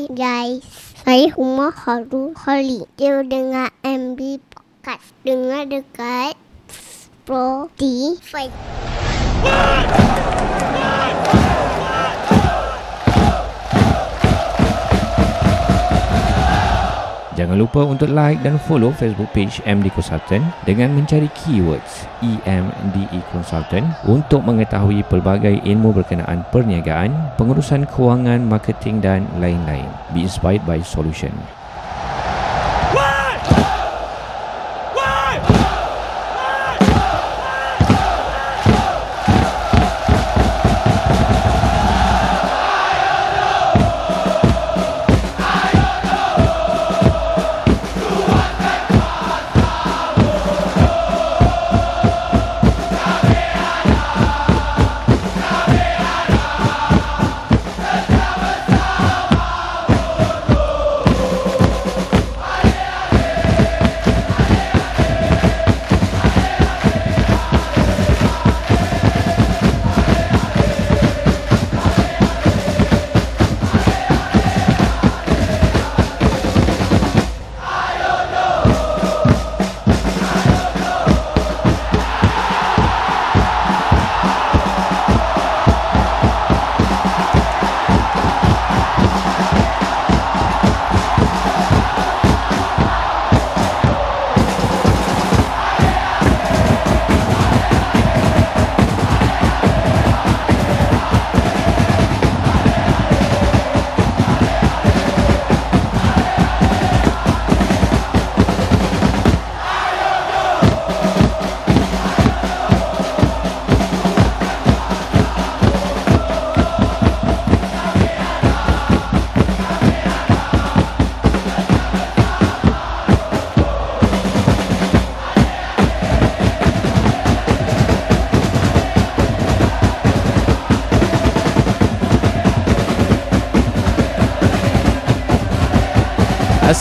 Hai guys, saya Huma Haru Holly. Dia dengar MB Podcast. Dengar dekat Spotify. Jangan lupa untuk like dan follow Facebook page MD Consultant dengan mencari keywords EMDE Consultant untuk mengetahui pelbagai ilmu berkenaan perniagaan, pengurusan kewangan, marketing dan lain-lain. Be inspired by solution.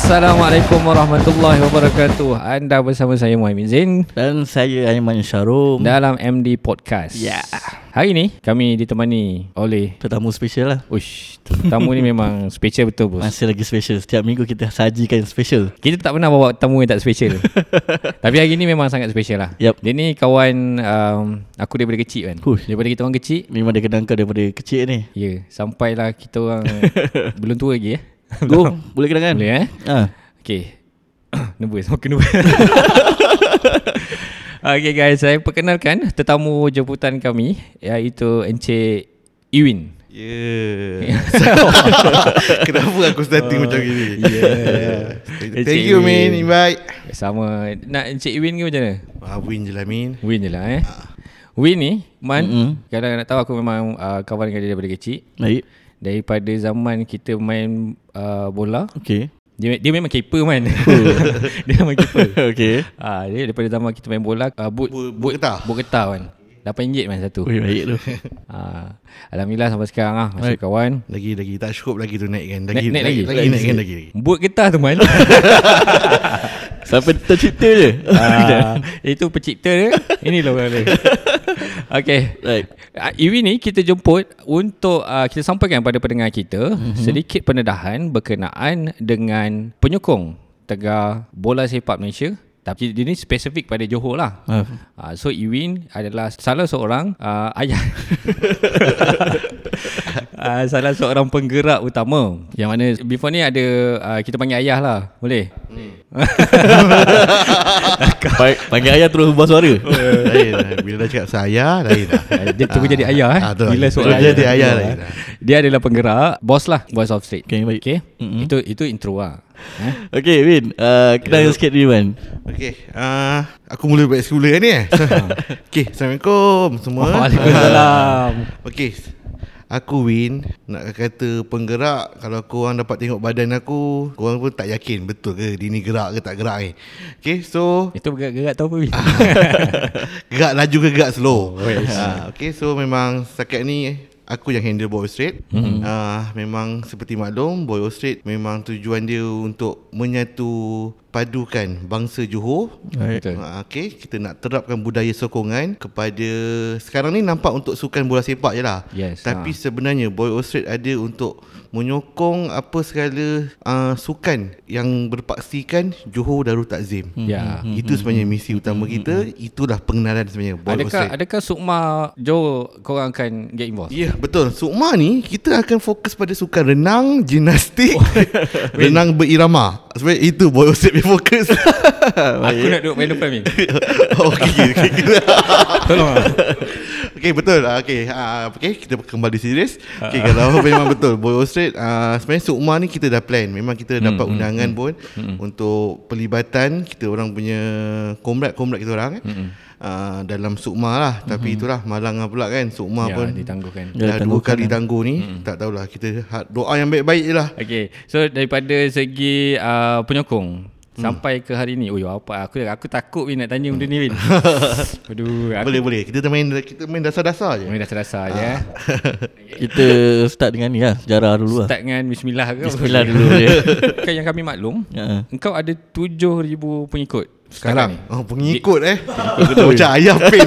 Assalamualaikum warahmatullahi wabarakatuh. Anda bersama saya Muhammad Zain Dan saya Aiman Syarum dalam MD Podcast. Ya. Hari ni kami ditemani oleh Tetamu special lah Ush, tamu ni memang special betul bos. Masih lagi special Setiap minggu kita sajikan special Kita tak pernah bawa tamu yang tak special. Tapi hari ni memang sangat special lah. Yup. Dia ni kawan um, aku daripada kecil kan. Hush. Daripada kita orang kecil. Memang dia kenal kau daripada kecil ni Ya, yeah, sampailah kita orang belum tua lagi eh. Go Boleh kenal kan Boleh eh? ha. Okay Nervous Makin nervous Okay guys Saya perkenalkan Tetamu jemputan kami Iaitu Encik Iwin Yeah. Kenapa aku starting macam gini? Yeah Thank you Min invite. Sama Nak Encik Iwin ke macam mana? Ah win je lah Min. Win je lah eh Win ni Man Mm-mm. Kalau nak tahu aku memang uh, Kawan dengan dia daripada kecil Baik Daripada zaman kita main uh, bola Okay dia, dia memang keeper man Dia memang keeper Okay Ah, dia daripada zaman kita main bola uh, boot, Boot- boot getah. Boot getah kan. RM8 man satu. Ui baik tu Ah, alhamdulillah sampai sekarang ah masih Baik. kawan. Lagi lagi tak cukup lagi tu naikkan. Naik- Lagi naik lagi? lagi naikkan lagi. lagi. Boot getah tu man. Sampai tercipta je ah, itu pencipta dia. Inilah orang dia. Okay Right uh, Iwi ni kita jemput untuk uh, kita sampaikan pada pendengar kita mm-hmm. sedikit pendedahan berkenaan dengan penyokong Tegar Bola Sepak Malaysia tapi dia ni spesifik pada Johor lah. Ah. Uh, so Iwin adalah salah seorang uh, ayah uh, salah seorang penggerak utama. Yang mana before ni ada uh, kita panggil ayah lah. Boleh? Baik Panggil ayah terus ubah suara Lain lah. Bila dah cakap saya lain. Uh, dia terus jadi ayah eh. Ah, tu. Bila Terus seorang jadi ayah lain lah. Dia adalah penggerak, bos lah, bos of street. Okay baik Okay? Mm-mm. Itu itu intro lah. Eh? Okay Win uh, Kenal sikit ni Man Okey, ah aku mula balik sekolah ni eh. Okey, Assalamualaikum semua. Waalaikumsalam. Okey. Aku Win Nak kata penggerak Kalau korang dapat tengok badan aku Korang pun tak yakin Betul ke Dia ni gerak ke tak gerak ni Okay so Itu gerak-gerak tahu apa Wi? Gerak laju ke gerak slow Oh, yes. ha, Okay so memang Setakat ni Aku yang handle Boy Street mm-hmm. uh, Memang seperti maklum Boy Street Memang tujuan dia Untuk menyatu padukan bangsa Johor Betul. Ha, okay, kita nak terapkan budaya sokongan kepada sekarang ni nampak untuk sukan bola sepak je lah. Yes, Tapi ha. sebenarnya Boy Ostrich ada untuk menyokong apa segala uh, sukan yang berpaksikan Johor Darul Takzim. Hmm. Ya. Itu sebenarnya misi utama kita. Itulah pengenalan sebenarnya Boy Adakah Ostrich. adakah Sukma Joe korang akan get involved? Ya betul Sukma ni Kita akan fokus pada sukan renang Gimnastik Renang berirama Sebenarnya itu Boy Ostrich punya fokus. Aku nak duduk main depan ni. Oh, okay, okay, okay. Tolong lah. okay betul. Ah, Okay, uh, okay kita kembali serius. Okay kalau memang betul Boy Ostrich uh, Sebenarnya Sukma ni kita dah plan. Memang kita dapat undangan pun Untuk pelibatan Kita orang punya Komrad-komrad kita orang eh. Uh, dalam Sukma lah. Tapi itulah Malang pula kan. Sukma Ya, pun ditangguhkan. Dah Ya, dua kali tangguh ni. Tak tahulah Kita ha- doa yang baik-baik je lah. Okay, so daripada segi uh, penyokong sampai ke hari ni, oh apa aku aku takut Win nak tanya benda ni Win. Aduh, aku Boleh boleh Kita main kita main dasar-dasar je main dasar-dasar je. eh. Kita start dengan ni lah Sejarah dulu lah Start dengan bismillah ke? Bismillah dulu je Kan yang kami maklum, Ya. engkau ada 7000 pengikut sekarang ni. Oh pengikut eh Macam ayam pin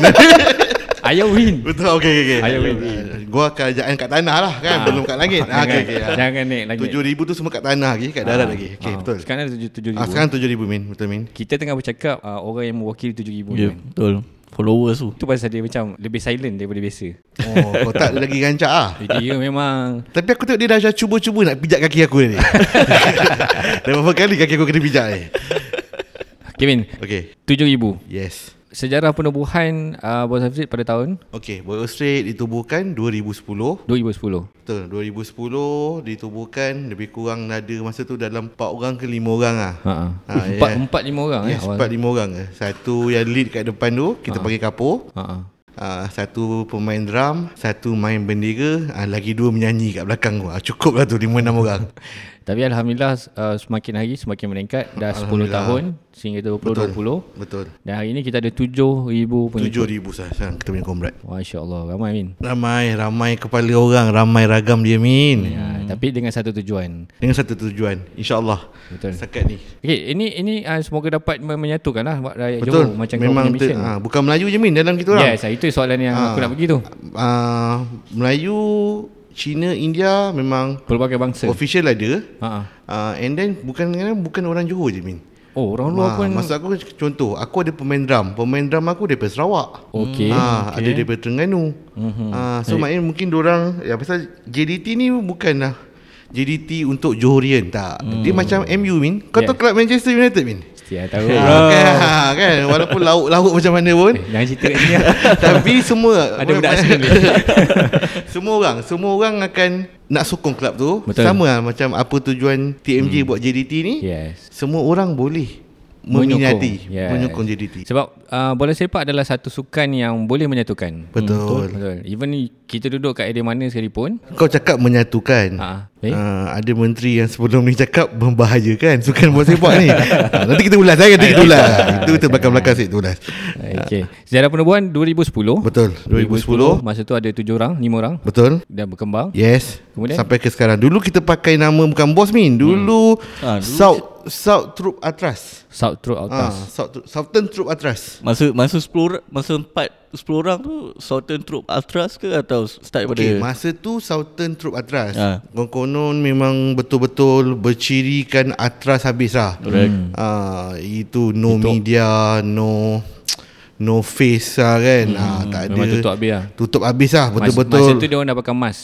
Ayah Win. Betul okey okey. Ayam win. Gua kerajaan kat tanah lah kan belum kat langit. Ah, okey okey. Jangan, jangan naik lagi. 7000 tu semua kat tanah lagi, kat darat lagi. Okey Ah, betul. Sekarang ada 7000. Ah sekarang 7000 min, betul min. kita tengah bercakap uh, orang yang mewakili 7000 Ya yeah. betul Followers tu Itu pasal dia macam lebih silent daripada biasa. Oh, kau tak lagi rancak ah. Dia memang Tapi aku tengok dia dah dah cuba-cuba nak pijak kaki aku ni. dah berapa kali kaki aku kena pijak ni. Kevin, Okey. 7000. Yes. Sejarah penubuhan uh, Bos Hafiz pada tahun Okey, Boy Ostrich ditubuhkan 2010. 2010. Betul, 2010 ditubuhkan lebih kurang ada masa tu dalam 4 orang ke 5 orang ah. Ha Ah, ah. Empat ya. empat lima orang Yes, eh awal. empat lima orang ke. Satu yang lead kat depan tu kita panggil kapur. Ha ah. Uh, satu pemain drum, satu main bendera, uh, lagi dua menyanyi kat belakang tu. Uh, cukup lah tu lima enam orang. Tapi alhamdulillah uh, semakin hari semakin meningkat dah 10 Alhamdulillah. tahun sehingga 2020 Betul. dan hari ini kita ada 7000 pengikut. Tujuh ribu sekarang kita punya komrad. Masya-Allah ramai Min. Ramai, ramai kepala orang, ramai ragam dia min. Ya, tapi dengan satu tujuan. Dengan satu tujuan, insyaAllah. Betul. Sekat ni. Okey, ini ini uh, semoga dapat me- menyatukan lah rakyat Betul. Johor macam Memang ter, uh, bukan Melayu je min dalam kita orang. Yes, itu soalan yang Ah. aku nak pergi tu. Uh, Melayu, Cina, India memang Pelbagai bangsa. official ada. Ha ah. Uh, and then bukan bukan orang Johor je min. Oh, orang luar Ha, pun Maksud aku contoh Aku ada pemain drum Pemain drum aku daripada Sarawak Okey. ha, Ada daripada Terengganu mm-hmm. ha, So maknanya mungkin orang Ya pasal JDT ni bukanlah JDT untuk Johorian Tak mm. Dia macam MU Min Kau Yeah. tahu kelab Manchester United Min Mesti tahu. ha, kan, ha, kan Walaupun lauk-lauk macam mana pun Jangan cerita kat sini. Tapi semua Ada budak Arsenal ni. Semua orang Semua orang akan Nak sokong kelab tu Betul. Sama lah Macam apa tujuan TMJ buat JDT ni Yes. Semua orang boleh Menyokong. Meminati Yes. Menyokong JDT Sebab uh, bola sepak adalah satu sukan yang boleh menyatukan. Betul. Betul. Even kita duduk kat area mana sekalipun. Kau cakap menyatukan. Ha. Ha, Eh? ada menteri yang sebelum ni cakap membahayakan sukan bola sepak ni. ha, nanti kita ulas, eh, nanti kita ulas. Itu kita belakang-belakang sikit kita ulas. Okey. Sejarah penubuhan 2010. Betul. 2010. Masa tu ada tujuh orang, lima orang Betul. dan berkembang. Yes. Kemudian? Sampai ke sekarang. Dulu kita pakai nama bukan Bos Min. Dulu, Ah, dulu South South Troop Atras. South Troop Ah, Altas. South, Southern Troop Atras. Masa masa 10 orang- masa 4 10 orang tu Southern Troop Ultras ke atau start pada Okey, masa tu Southern Troop Atras. Ah. Konon memang betul-betul bercirikan Atras habis lah. Correct. Ah, itu no media, no no face lah kan. Ah, tak ada. Memang tutup habis lah. Tutup habis lah betul-betul. Masa tu dia orang dah pakai mask.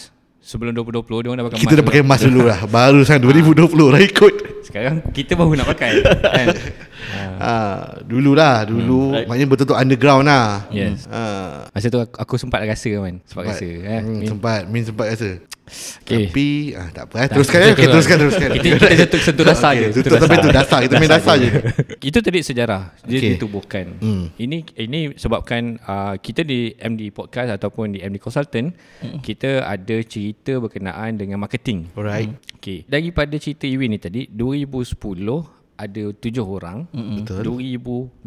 Sebelum 2020 dia orang dah pakai kita mask. dah pakai mask dulu lah. Baru sekarang 2020 dah ikut. Sekarang kita baru nak pakai. kan? Ah, dululah, dulu right. maknanya betul-betul underground lah. Yes. Ah, Masa tu aku, aku sempat rasa kan. Sempat rasa. Eh? hmm, sempat, Min sempat rasa. Okay. Tapi ah, tak apa eh. Tak, Teruskan kita eh. Okay, terus- teruskan teruskan. Kita, kita sentuh, sentuh dasar Okey, je. Tutup tapi tu dasar. Kita main dasar je. Itu tadi sejarah Dia Okey. ditubuhkan Hmm. Ini ini sebabkan uh, Kita di MD Podcast Ataupun di MD Consultant Kita ada cerita berkenaan dengan marketing Alright. Okay Daripada cerita Iwin ni tadi 2010 ada tujuh orang Betul. 2020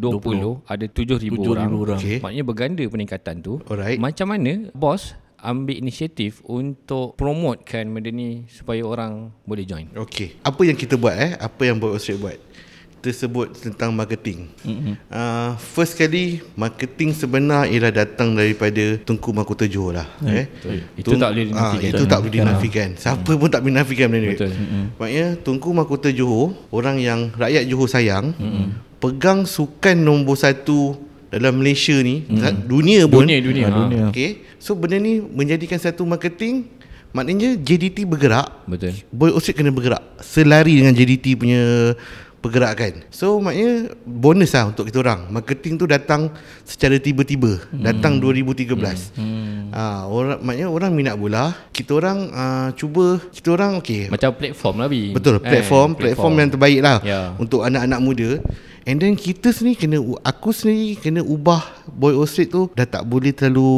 ada tujuh ribu 7,000 orang, orang. Okey. Maknanya berganda peningkatan tu Alright. Macam mana bos ambil inisiatif untuk promotekan benda ni supaya orang boleh join Okey. Apa yang kita buat eh? Apa yang Boy Ostrich buat? tersebut tentang marketing. Mm-hmm. Uh, first kali marketing sebenar ialah datang daripada Tunku Mahkota Johor lah. Eh. Itu tak boleh dinafikan. itu tak boleh dinafikan. Siapa pun tak boleh nafikan benda ni. Betul. Maknanya Tunku Mahkota Johor, orang yang rakyat Johor sayang, pegang sukan nombor satu dalam Malaysia ni, dunia pun. Dunia, dunia. Ha. dunia. Okay. So benda ni menjadikan satu marketing Maknanya JDT bergerak Betul. Boy Ostrich kena bergerak Selari dengan JDT punya pergerakan So maknanya bonus lah untuk kita orang Marketing tu datang secara tiba-tiba hmm. Datang 2013 hmm. ha, orang, Maknanya orang minat bola Kita orang uh, cuba Kita orang okay Macam platform lah Bi Betul, Eh, platform, platform yang terbaik lah Ya. untuk anak-anak muda. And then kita sendiri kena aku sendiri kena ubah Boy Ostrich tu dah tak boleh terlalu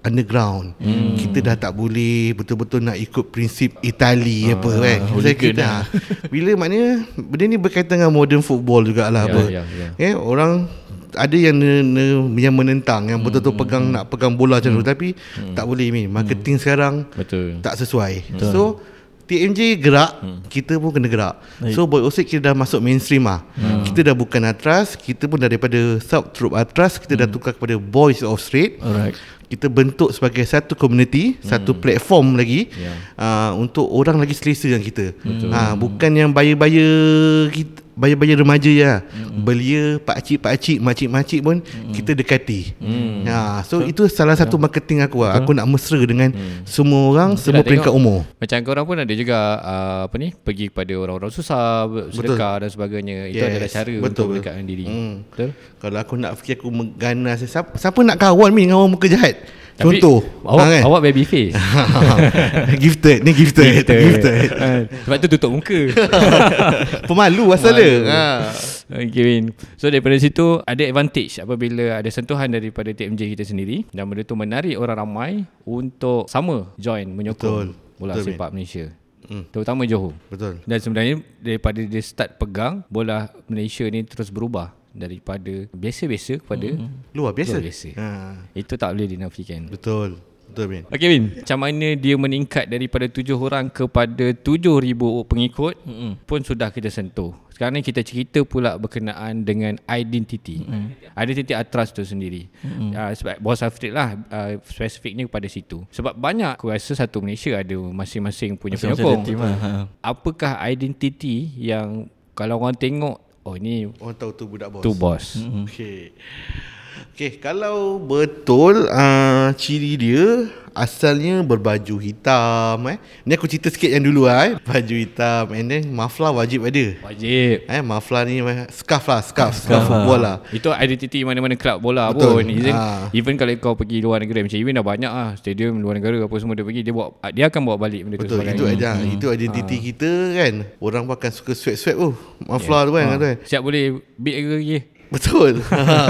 underground. Hmm. Kita dah tak boleh betul-betul nak ikut prinsip Itali apa kan. Saya hooligan kita lah. bila maknanya benda ni berkaitan dengan modern football jugalah Ya, apa. ya, ya. Eh orang ada yang ne, ne, yang menentang yang betul-betul Hmm, pegang nak pegang bola macam tu tapi tak boleh ni. Marketing sekarang Betul tak sesuai. Betul. So TMJ gerak, hmm. kita pun kena gerak. Baik. So Boy Osik kita dah masuk mainstream lah. Hmm. Kita dah bukan Atras, kita pun daripada sub troop Atras, kita hmm. dah tukar kepada Boys of Street. Alright. Kita bentuk sebagai satu community, hmm. satu platform lagi Ya. uh, untuk orang lagi selesa dengan kita. Ha, bukan yang baya-baya kita baya-baya remaja ya. Hmm. Belia, pak cik, pak cik, makcik, makcik pun hmm. kita dekati. Hmm. Ha, so itu salah satu marketing aku lah. Aku nak mesra dengan hmm. semua orang, semua Itulah, peringkat tengok. umur. Macam korang pun ada juga uh, apa ni pergi kepada orang-orang susah, sedekah dan sebagainya. Itu Yes, adalah cara betul, untuk mendekatkan diri. Hmm. Betul? Kalau aku nak fikir aku mengganas siapa, siapa nak kawan ni dengan orang muka jahat? Tapi Contoh. awak ha, kan? awak baby face. gifted, ni gifted. gifted. Ha, Sebab tu tutup muka. Pemalu asal dia. Ha. Okay Win So daripada situ Ada advantage Apabila ada sentuhan Daripada TMJ kita sendiri Dan benda tu menarik orang ramai Untuk sama Join menyokong Betul. Bola Betul, sepak Malaysia Hmm. Terutama Johor Betul. Dan sebenarnya Daripada dia start pegang Bola Malaysia ni terus berubah Daripada biasa-biasa Kepada Luar biasa. Luar biasa. Ha. Itu tak boleh dinafikan Betul. Betul Min. Okay Win Macam mana dia meningkat Daripada 7 orang Kepada 7,000 pengikut mm-hmm. Pun sudah kita sentuh Sekarang ni kita cerita pula Berkenaan dengan identiti mm-hmm. Identiti Atras tu sendiri mm-hmm. uh, Sebab Boss Afrid lah uh, Spesifiknya kepada situ Sebab banyak Aku rasa satu Malaysia Ada masing-masing punya Masing-masing penyokong lah, ha. Apakah identiti Yang Kalau orang tengok Oh ni Orang tahu tu budak bos. Tu bos Hmm. Okey. Okey, kalau betul uh, ciri dia asalnya berbaju hitam eh. Ni aku cerita sikit yang dulu eh. Baju hitam and then mafla wajib ada. Wajib Eh mafla ni eh, scarf lah, scarf, scarf, Scarf lah. football lah. Itu identiti mana-mana kelab bola Betul. pun even, Ha. even kalau kau pergi luar negara Macam Even dah banyak lah Stadium luar negara Apa semua dia pergi Dia bawa dia akan bawa balik benda tu Betul, sebagai- itu aja. Itu identiti kita kan. Orang pun akan suka sweat-sweat oh. Mafla tu kan, kan. Siap boleh beat ke lagi Betul.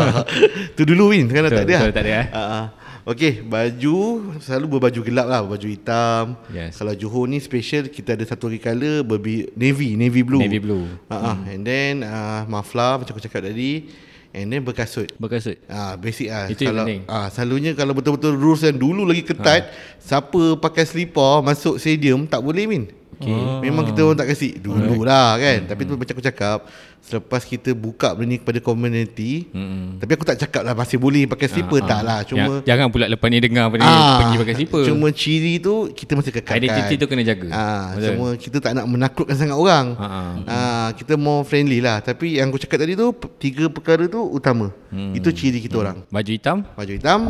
tu dulu Win, sekarang Betul, tak ada. betul, tak ada, eh? Ah, ah. Okey, baju selalu berbaju gelap lah, baju hitam. Yes. Kalau Johor ni special kita ada satu hari color berbi navy, navy blue. Navy blue. Ah, ah. and then uh, mafla macam aku cakap tadi and then berkasut. Berkasut Ah basic ah. Itu yang kalau penting. ah selalunya kalau betul-betul rules yang dulu lagi ketat, siapa pakai slipper masuk stadium tak boleh min. Okay. Memang kita orang tak kasi dulu lah kan. Tapi tu macam aku cakap, selepas kita buka benda ni kepada community, Mm-mm. tapi aku tak cakap lah masih boleh pakai slipper tak lah. Cuma Yang- Jangan pula lepas ni dengar ni ah, Pergi pakai slipper Cuma ciri tu kita masih kekalkan. Identiti tu kena jaga. Ah, Betul. cuma kita tak nak menaklukkan sangat orang. Ah, ah. Ah, kita more friendly lah. Tapi yang aku cakap tadi tu tiga perkara tu utama. Hmm. Itu ciri kita orang. Baju hitam Baju hitam,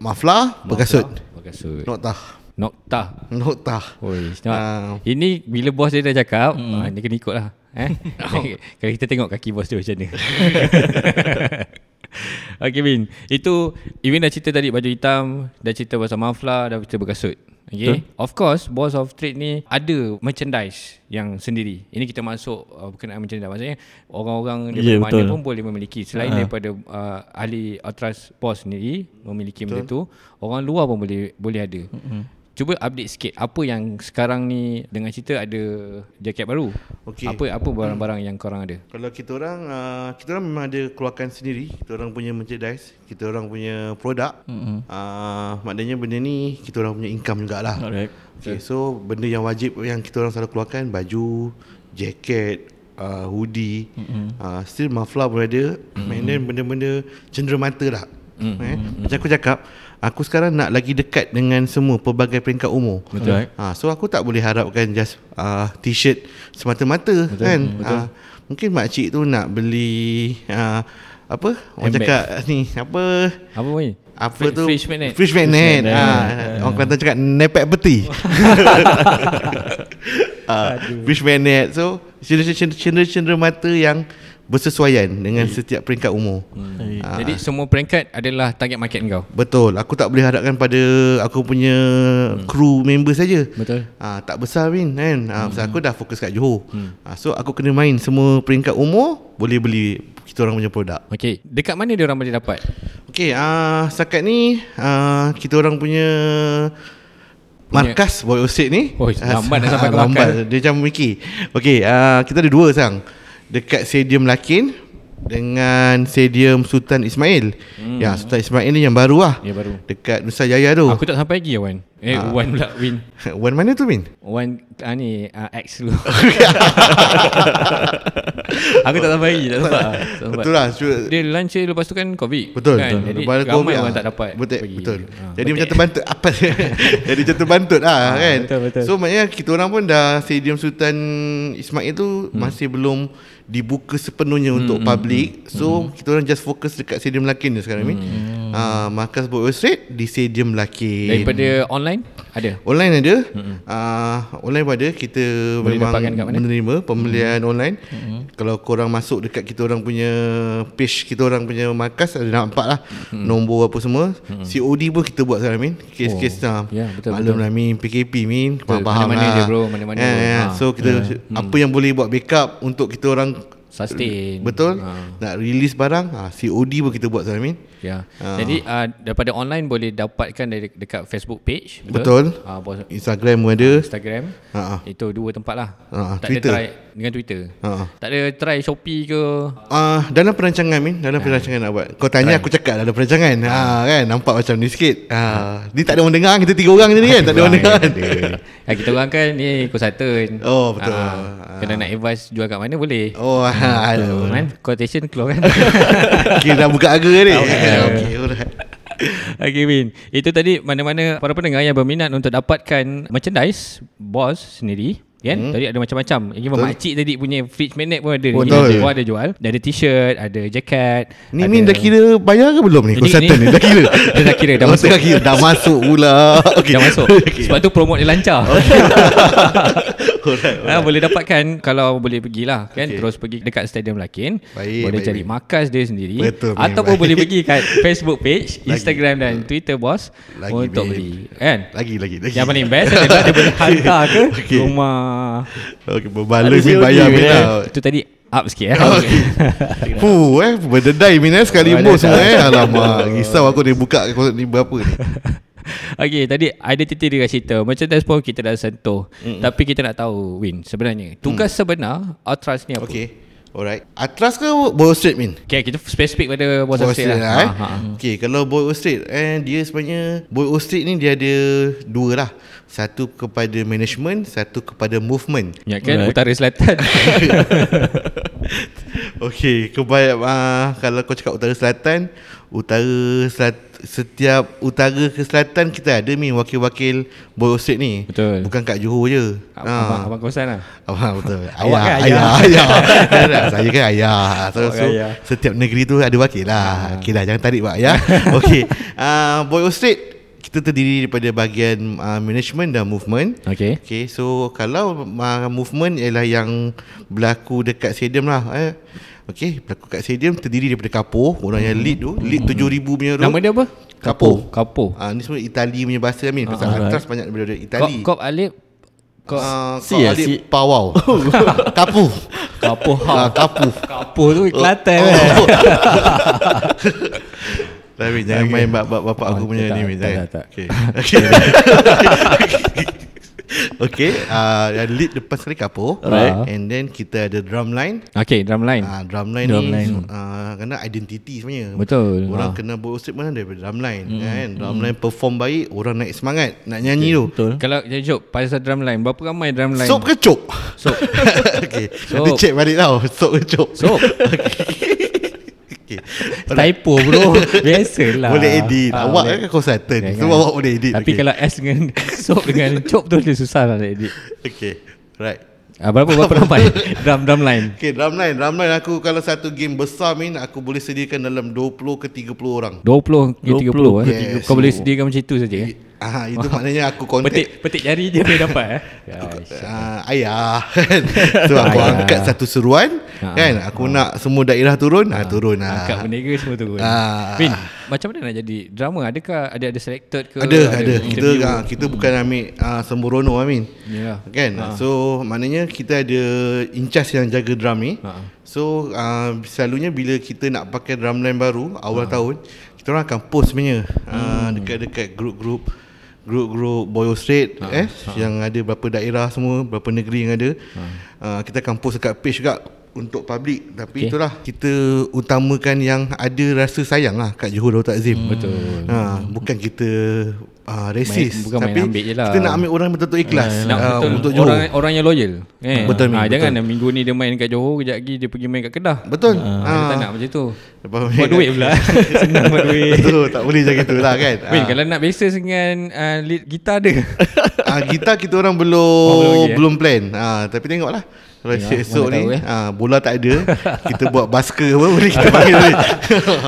mafla, berkasut. Berkasut Noktah. Noktah Noktah. Oi? Ah. Ini bila bos dia dah cakap, mm. ah, ni kena ikut lah. Eh? Kalau kita tengok kaki bos tu macam mana. okay Bin, itu Iwin dah cerita tadi baju hitam, dah cerita pasal mafla, dah cerita berkasut. Okay. Of course, Boss of Trade ni ada merchandise yang sendiri. Ini kita masuk uh, berkenaan merchandise. Maksudnya orang-orang daripada Ya, mana betul. pun boleh memiliki. Selain Ha. daripada uh, ahli Atras Boss sendiri memiliki benda tu, orang luar pun boleh boleh ada. Cuba update sikit apa yang sekarang ni dengan cerita ada jaket baru. Okey. Apa apa barang-barang yang korang ada? Kalau kita orang uh, kita orang memang ada keluarkan sendiri. Kita orang punya merchandise, kita orang punya produk. Mm-hmm. Uh, maknanya benda ni kita orang punya income jugalah. Alright. Okay, so benda yang wajib yang kita orang selalu keluarkan baju, jaket, uh, hoodie, mm-hmm. uh, still muffler pun ada, mm-hmm. and then benda-benda cenderamata lah. Mm-hmm. Eh? Macam aku cakap, aku sekarang nak lagi dekat dengan semua pelbagai peringkat umur. Betul. Ha, so aku tak boleh harapkan just uh, t-shirt semata-mata betul, kan. Betul. Uh, mungkin makcik tu nak beli uh, apa? Orang Handbag. cakap ni apa? Apa ni? Apa Fri- tu? fridge magnet. Fridge magnet. magnet. Ha, orang Kelantan cakap nepek peti. uh, fridge magnet. So cendera-cendera mata yang bersesuaian dengan setiap peringkat umur. Hmm. Ah. Jadi semua peringkat adalah target market kau. Betul. Aku tak boleh harapkan pada aku punya crew member saja. Betul. Ah tak besar Win kan. Ah pasal aku dah fokus kat Johor. Ah so aku kena main semua peringkat umur boleh beli kita orang punya produk. Okey, dekat mana dia orang boleh dapat? Okey, ah setakat ni ah kita orang punya markas Boy Ostate ni. Oh, lambat nak sampai ke lambat. Dia macam mikir. Okey, ah kita ada dua sekarang. Dekat Stadium Lakin dengan Stadium Sultan Ismail. Hmm. Ya, Sultan Ismail ni yang baru lah. Ya, baru. Dekat Nusa Jaya tu. Aku tak sampai lagi Wan. Eh, Ah. Wan pula Win. Wan mana tu Min? Wan ah, ni ah, X dulu. Aku tak sampai lagi, tak sempat. Betul lah. Cu- Dia lunch lepas tu kan COVID. Betul, kan? betul. Jadi Lepas ramai COVID, orang ah. tak dapat Betul, pergi. betul. Ah, Jadi betul. macam terbantut apa? Jadi macam terbantut lah kan. betul, betul. So maknanya kita orang pun dah Stadium Sultan Ismail tu Hmm. masih belum dibuka sepenuhnya untuk public. So kita orang just fokus dekat Stadium Lakin ni sekarang ni. Hmm. Ah markas Boy Street di Stadium Lakin. Daripada online ada. Online ada. Uh, Online pun ada. Kita Boleh memang menerima Pembelian online. Kalau korang masuk dekat kita orang punya Page kita orang punya markas Ada nampak lah. Nombor apa semua. COD pun kita buat sekarang Min. Kes-kes Oh, oh, ya, betul, Maklum betul. lah Min. PKP Min. Betul, Faham mana-mana lah. je, bro, mana-mana. Ya, ya. Ha. So kita Apa yang boleh buat backup Untuk kita orang Sustain. Betul? Ha. Nak release barang ha, COD pun kita buat sekarang Min Ya. Ah. Jadi uh, daripada online boleh dapatkan dari dekat Facebook page. Betul. Ah, bos Instagram pun ada Instagram. Ha. Itu dua tempat lah. Ah, tak Twitter. ada try dengan Twitter. Ha. Tak ada try Shopee ke. Ah, dalam perancangan Min, dalam perancangan nak buat. Kau tanya aku cakap dalam perancangan. Ha kan nampak macam ni sikit. Ha ni tak ada orang dengar kita tiga orang je ni kan. Tak ada orang dengar. Ya, kita orang kan ni Kusatun. Oh, betul. Ah, Kena nak advice jual kat mana boleh. Oh, ha. Oh, kan? Quotation keluar kan. Okey dah buka harga ni. Okay. Okey, alright. Okay Win Itu tadi mana-mana para pendengar yang berminat untuk dapatkan merchandise Boss sendiri Kan? Hmm. Tadi ada macam-macam Even Betul. makcik tadi punya fridge magnet pun ada. Dia ada, ada jual Dia ada t-shirt Ada jacket Ni ada, Min dah kira bayar ke belum ni? Ni- Konsultan ni, ni- dah kira. Dia dah kira, dah Oh, masuk. Dah kira dah masuk pula. Okey. Dah masuk Okey. Sebab tu promote dia lancar Alright, ha, Boleh dapatkan Kalau boleh pergilah kan Okey. Terus pergi dekat Stadium Lakin Baik, Boleh baik, cari baik. markas dia sendiri Betul, Ataupun baik. boleh pergi kat Facebook page Lagi. Instagram dan Twitter bos Lagi, Untuk Min. beli Kan Lagi lagi lagi. Yang paling best adalah dia boleh hantar ke Okey. rumah. Okey, berbaloi COD, bayar Min, lah. Itu tadi up sikit eh. Fuh eh berdedai Min eh sekali bos semua eh. Alamak, risau aku dia buka konsert ni berapa ni. Okey, tadi identity dia cerita. Merchandise pun kita dah sentuh. Mm. Tapi kita nak tahu Win sebenarnya tugas mm. sebenar Outras ni apa? Okey. Alright. Atlas ke Boy Street Min? Okay, kita spesifik pada Boy Street Street lah. lah, eh. Ha, ha. Okay, kalau Boy Street eh dia sebenarnya Boy Street ni dia ada dua lah. Satu kepada management, satu kepada movement. Ya kan Alright. Utara Selatan. Okey, kebanyak uh, kalau kau cakap utara selatan, utara selat, setiap utara ke selatan kita ada ni wakil-wakil Boy ni. Betul. Bukan kat Johor je. abang, abang kawasan lah. Abang betul. Awak kan ayah, ayah. ayah. saya kan ayah. So, Awak so ayah. setiap negeri tu ada wakil lah. Okey dah jangan tarik pak ya. Okey. Uh, Boy kita terdiri daripada bahagian uh, management dan movement. Okey. Okay, so kalau uh, movement ialah yang berlaku dekat stadium lah. Eh. Okay, berlaku kat stadium terdiri daripada Kapo, orang yang lead tu, lead 7000 punya tu. Nama dia apa? Kapo. Kapo. Ah ni semua Itali punya bahasa Amin. Pasal alright. atas banyak daripada Itali. kop alip. Kop Ah, Si kau ya, si. Pawau. Kapu. Kapo. Ah, kapu. Kapo tu Kelantan kan. Tapi jangan main bab bab bapak aku Oh, punya ni Min. tak, Jangan. tak, tak. Okay uh, Yang lead depan sekali kapur Alright. And then kita ada drum line Okay drum line uh, Drum line Drum ni line. Uh, Kena identiti sebenarnya Betul. Orang Ah. kena buat strip mana daripada drum line kan? Drum line perform baik Orang naik semangat Nak nyanyi tu Betul. Kalau jadi Jok Pasal drum line Berapa ramai drum line Sop ke cop? Sop okay. Sop. Nanti check balik tau Sop ke cop? Sop okay. Typo bro Biasalah Boleh edit Ah, Awak boleh. kan consultant Kan, So kan. awak boleh edit Tapi okay. kalau S dengan Sop dengan Chop tu Dia susah lah nak edit Okay Right ah, Berapa berapa ramai Drum drum line Okay drum line Drum line aku Kalau satu game besar min Aku boleh sediakan dalam 20 ke 30 orang 20 ke 30 eh. Yes. Kau boleh sediakan macam itu saja eh. Ah, Itu maknanya aku contact Petik petik jari je boleh dapat eh. Uh, ayah kan so aku Ayah. angkat satu seruan Ha, kan aku nak semua daerah turun ah turun ah Angkat bendera semua tu. Ah. Min, macam mana nak jadi drama? Adakah ada ada selected ke? ada ada kita ah, kita bukan ambil uh, sembrono Amin Yalah. kan so maknanya kita ada in charge yang jaga drum ni Ha. so uh, selalunya bila kita nak pakai drum line baru awal tahun kita orang akan post sebenarnya uh, dekat-dekat grup-grup grup-grup Boyo Straight eh yang ada berapa daerah semua berapa negeri yang ada. Uh, kita akan post dekat page juga untuk public Okay. tapi okay. itulah kita utamakan yang ada rasa sayang lah kat Johor Darul Takzim Betul. ha, bukan kita uh, Main- racist bukan main tapi ambil je lah. kita nak ambil orang betul-betul ikhlas Nak ah, betul untuk Johor orang orang yang loyal. Eh. Betul, Ah, betul. jangan minggu ni dia main kat Johor, kejap lagi dia pergi main kat Kedah. betul Ah, Ah. dia tak nak macam tu. Buat duit pula. Senang buat duit. Betul tak boleh macam itu lah kan Win, Ah. kalau nak basis dengan uh, lead gitar dia. Ah, Gitar kita orang belum Oh, belum lagi, eh? belum plan ah, Tapi tengoklah Kalau Ya, esok ni tahu, eh. ah, Bola tak ada Kita buat basker apa Boleh kita panggil boleh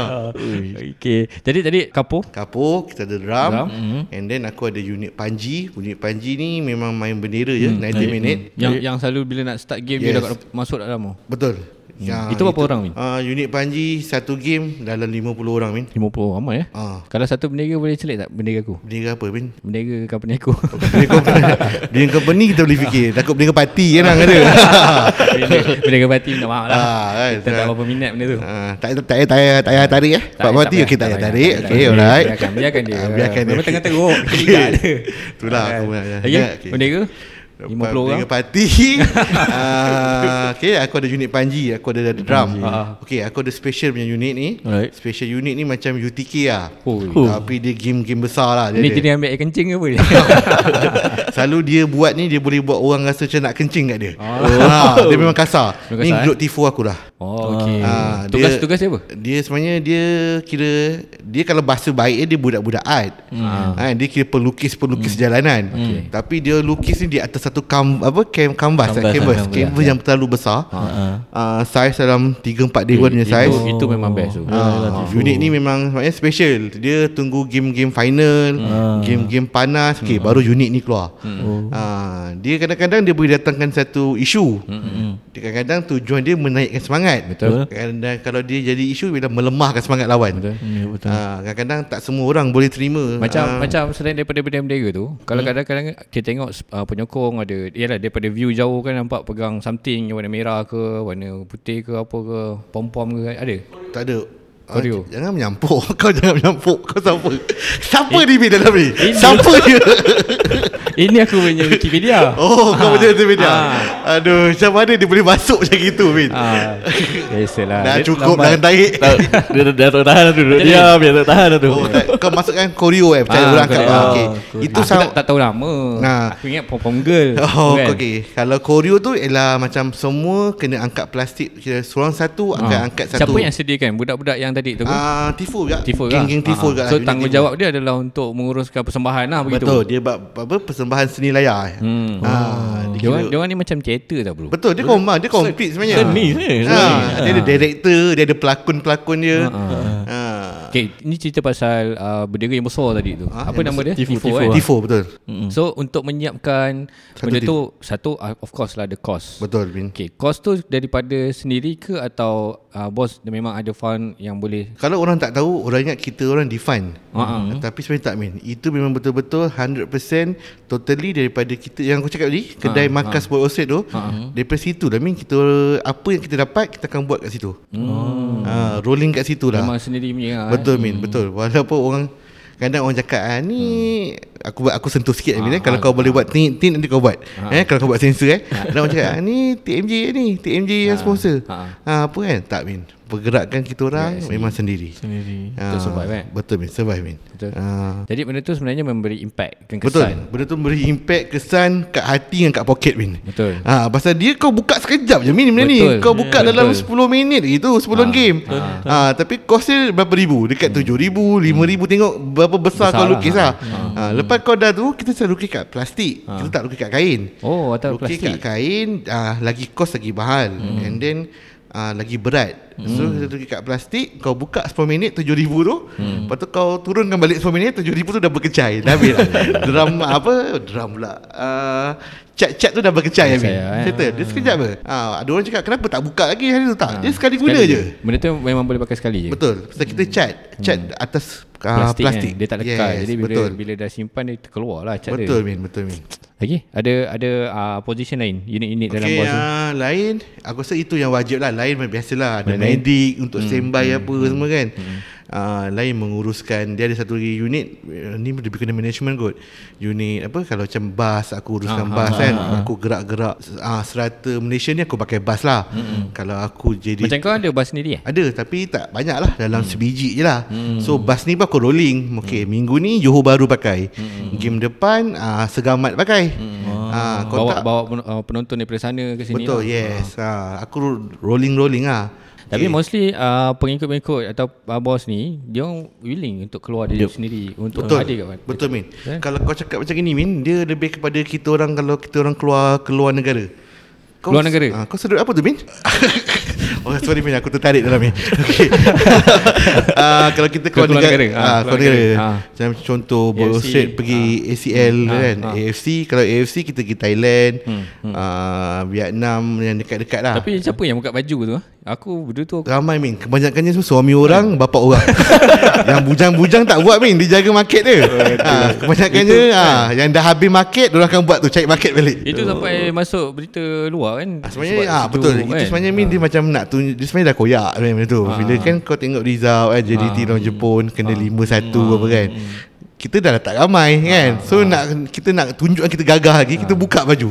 okay. Jadi tadi Kapo. Kapur Kita ada drum, Drum. And then aku ada unit panji Unit panji ni Memang main bendera je 90 minit Yang yang selalu bila nak start game Yes. dia dah masuk dalam tu. Betul Ya, Itu berapa orang, Min? Ah, unit panji Satu game Dalam 50 orang Min 50 ramai eh. ah, Kalau satu bendera boleh selit tak bendera aku? Bendera apa Min Bendera company aku. Bendera company, bendera company kita boleh fikir Takut bendera parti kan ada bendera, bendera parti minta maaf lah. Ah, kan. Kita tak berapa minat benda tu. Ah, tak tak tak payah tak payah tarik eh. Pak Parti okey tak payah tarik. Okey alright. Biarkan, biarkan dia. Biarkan dia. Memang tengah teruk. Kita lihat dia. Itulah Ah, aku nak- Lagi nak- okey. bendera 50 orang. Dengan parti uh, Okay aku ada unit panji Aku ada, ada drum Ah. Okay aku ada special punya unit ni Alright. Special unit ni macam UTK lah Oh, Tapi dia game-game besar lah dia Ni ada. dia ambil air kencing ke apa dia? Selalu dia buat ni Dia boleh buat orang rasa macam nak kencing kat dia Oh. ha, Dia memang kasar Memang Ni kasar, grup tifu aku lah Oh, okey. Ah, Tugas dia- tugas dia apa? Dia sebenarnya dia kira dia kalau bahasa baik dia budak-budak art. Hmm. Ha, dia kira pelukis-pelukis hmm. jalanan. Okay. Tapi dia lukis ni di atas satu kam, apa cam, canvas, Canvas, canvas, canvas, canvas, canvas yang terlalu besar. Ha. Uh, size dalam 3 4 dewan punya size. Itu, itu memang best tu. Ah, unit ni memang maknanya special. Dia tunggu game-game final, game-game panas, okey baru unit ni keluar. Ah, dia kadang-kadang dia boleh datangkan satu isu. Dia kadang-kadang tujuan dia menaikkan semangat. Betul. Kadang-kadang kalau dia jadi isu bila melemahkan semangat lawan. Betul. Ya, betul. Ah, kadang-kadang tak semua orang boleh terima. Macam Ah, macam selain daripada bendera-bendera tu, kalau kadang-kadang kita tengok uh, penyokong ada yalah daripada view jauh kan nampak pegang something warna merah ke, warna putih ke apa ke, pom-pom ke ada. tak ada. Ah, Koreo. jangan menyampuk Kau jangan menyampuk Kau siapa Siapa ni Bin dalam ni Siapa dia Ini aku punya Wikipedia. Oh kau Ah. tu Bin Ah. Aduh Macam mana dia boleh masuk macam gitu Bin Ah, biasalah. Dah cukup. Jangan tarik Tak, dia dah, dah tak tahan dah tu Duduk Dia tak tahan dah tu Oh, tak, kau masukkan koreo eh Macam Ah, orang kat ah, okay. Aku Itu tak, sama tak tahu nama. Nah. Aku ingat pom-pom girl. Oh kan? okay Kalau koreo tu Ialah macam semua Kena angkat plastik Kira seorang satu Akan Ah. angkat satu Siapa yang sediakan budak-budak yang tadi tu? Ah, Tifo juga Tifo ke? Geng-geng Tifo Ah. juga So unit tanggungjawab dia adalah untuk menguruskan persembahan lah begitu. Betul Dia buat apa Persembahan seni layar Hmm. ah, dia Dia orang, dia orang ni macam teater tau bro. Betul dia kompak Dia complete sebenarnya Seni sebenarnya, ha, seni. Dia ada director Dia ada pelakon-pelakon dia Ah, ah. ha. Okay, ni cerita pasal uh, bendera yang besar tadi tu. Ah, Apa yang nama dia? Tifo, Tifo, Tifo. kan? Tifo betul. So untuk menyiapkan Satu benda tif- tu satu uh, of course lah the cost. Betul Bin. Okay, cost tu daripada sendiri ke atau uh, bos dia memang ada fund yang boleh? Kalau orang tak tahu Orang ingat kita orang define. Ah. Tapi sebenarnya tak Min Itu memang betul-betul 100% Totally daripada kita Yang aku cakap tadi Kedai Ah, markas Boy Osset tu Ah, Daripada situ lah. Min kita Apa yang kita dapat Kita akan buat kat situ. Ha, Rolling kat situ lah. Memang sendiri punya lah, Betul Min Betul Walaupun orang Kadang orang cakap ah, Ni Aku buat aku sentuh sikit Min eh. Ah, Kalau ah, kau boleh buat tin tin nanti kau buat. Ah. Eh kalau kau buat sensor eh. Dan orang cakap ah, ni TMJ ni, TMJ yang Ah, sponsor. ah. Ah apa kan? Tak Min. Pergerakan kita orang Ya, memang sendiri. Sendiri. Betul, survive, eh? Betul Min, survive Min. Betul. Ah. Jadi benda tu sebenarnya memberi impact kan Betul. kesan. Benda tu beri impact kesan kat hati dan kat poket Min. Betul. Ha, pasal dia kau buka sekejap je Min benda ni. Betul. Kau buka Ya, dalam betul. 10 minit gitu, 10 Ah, game. Ha, tapi kos dia berapa ribu? Dekat 7 ribu, 5 ribu tengok berapa besar, Besar kau lah. lukis lah. Ha. Ha, lepas kau dah tu kita selalu lukis kat plastik. Ha. Kita tak lukis kat kain. Oh, atau lukis plastik. kat kain ah, lagi kos lagi mahal Hmm. and then ah, lagi berat. So kita lukis kat plastik, kau buka 10 minit 7000 tu. Hmm. Lepas tu kau turunkan balik 10 minit 7000 tu dah berkecai. Dah habis dah. drum apa? Drum pula. Uh, cat-cat tu dah berkecai habis. Settle. Dia sekejap apa? Ah, ada orang cakap kenapa tak buka lagi hari tu tak? Ah, Dia sekali guna je. Benda tu memang boleh pakai sekali je. Betul. Pasal kita cat, cat atas ah, Plastik, plastik. Kan? Dia tak lekal. Yes, Jadi bila betul. bila dah simpan dia terkeluar lah cat Betul dia. Min, betul Min. Lagi ada ada uh, position lain, unit-unit dalam Okay, bos tu. uh, lain aku rasa itu yang wajib lah. Lain biasalah ada medik untuk standby apa semua kan. Uh, lain menguruskan dia ada satu lagi unit uh, ni lebih kena management kot. Unit apa kalau macam bas aku uruskan Ah, bas ah, kan. ah, ah. Aku gerak-gerak uh, serata Malaysia ni aku pakai bas lah. Kalau aku jadi Macam kau ada bas sendiri eh? ada tapi tak banyak lah Dalam Hmm. sebiji je lah So bas ni pun aku rolling Okay minggu ni Johor Baru pakai Game depan uh, Segamat pakai uh, Kau bawa tak bawa pen- uh, penonton daripada sana ke sini Betul lah. yes ha, Aku rolling-rolling lah Tapi Okay. mostly uh, pengikut-pengikut atau uh, bos ni dia willing untuk keluar diri sendiri untuk Betul. hadir kat Betul Min. Eh? Kalau kau cakap macam ni Min Dia lebih kepada kita orang Kalau kita orang keluar Keluar negara kau, Keluar negara? ha, Kau sedut apa tu Min? oh sorry Min Aku tertarik dalam ni okay. uh, Kalau kita keluar, Keluar negara, negara. ah, Ah, Keluar keluar negara negara. Ah. Macam contoh Australia pergi ACL Ah, kan ah. AFC Kalau AFC kita pergi Thailand Hmm, hmm. ah, Vietnam Yang dekat-dekat lah Tapi siapa yang buka baju tu? Aku benda tu aku Ramai Min Kebanyakannya semua suami orang Bapa orang Yang bujang-bujang tak buat Min Dia jaga market dia ha, Kebanyakannya ha, Yang dah habis market Diorang akan buat tu Cari market balik itu sampai masuk berita luar kan? Ah, Sebenarnya ah situ betul. Itu kan? sebenarnya Min dia macam nak tunjuk dia sebenarnya dah koyak kan benda tu. Ah. Bila kan kau tengok result kan JDT Ah. lawan Jepun kena 5-1 Ah. apa kan. Kita dah letak ramai kan. So nak kita nak tunjukkan kita gagah lagi kita buka baju.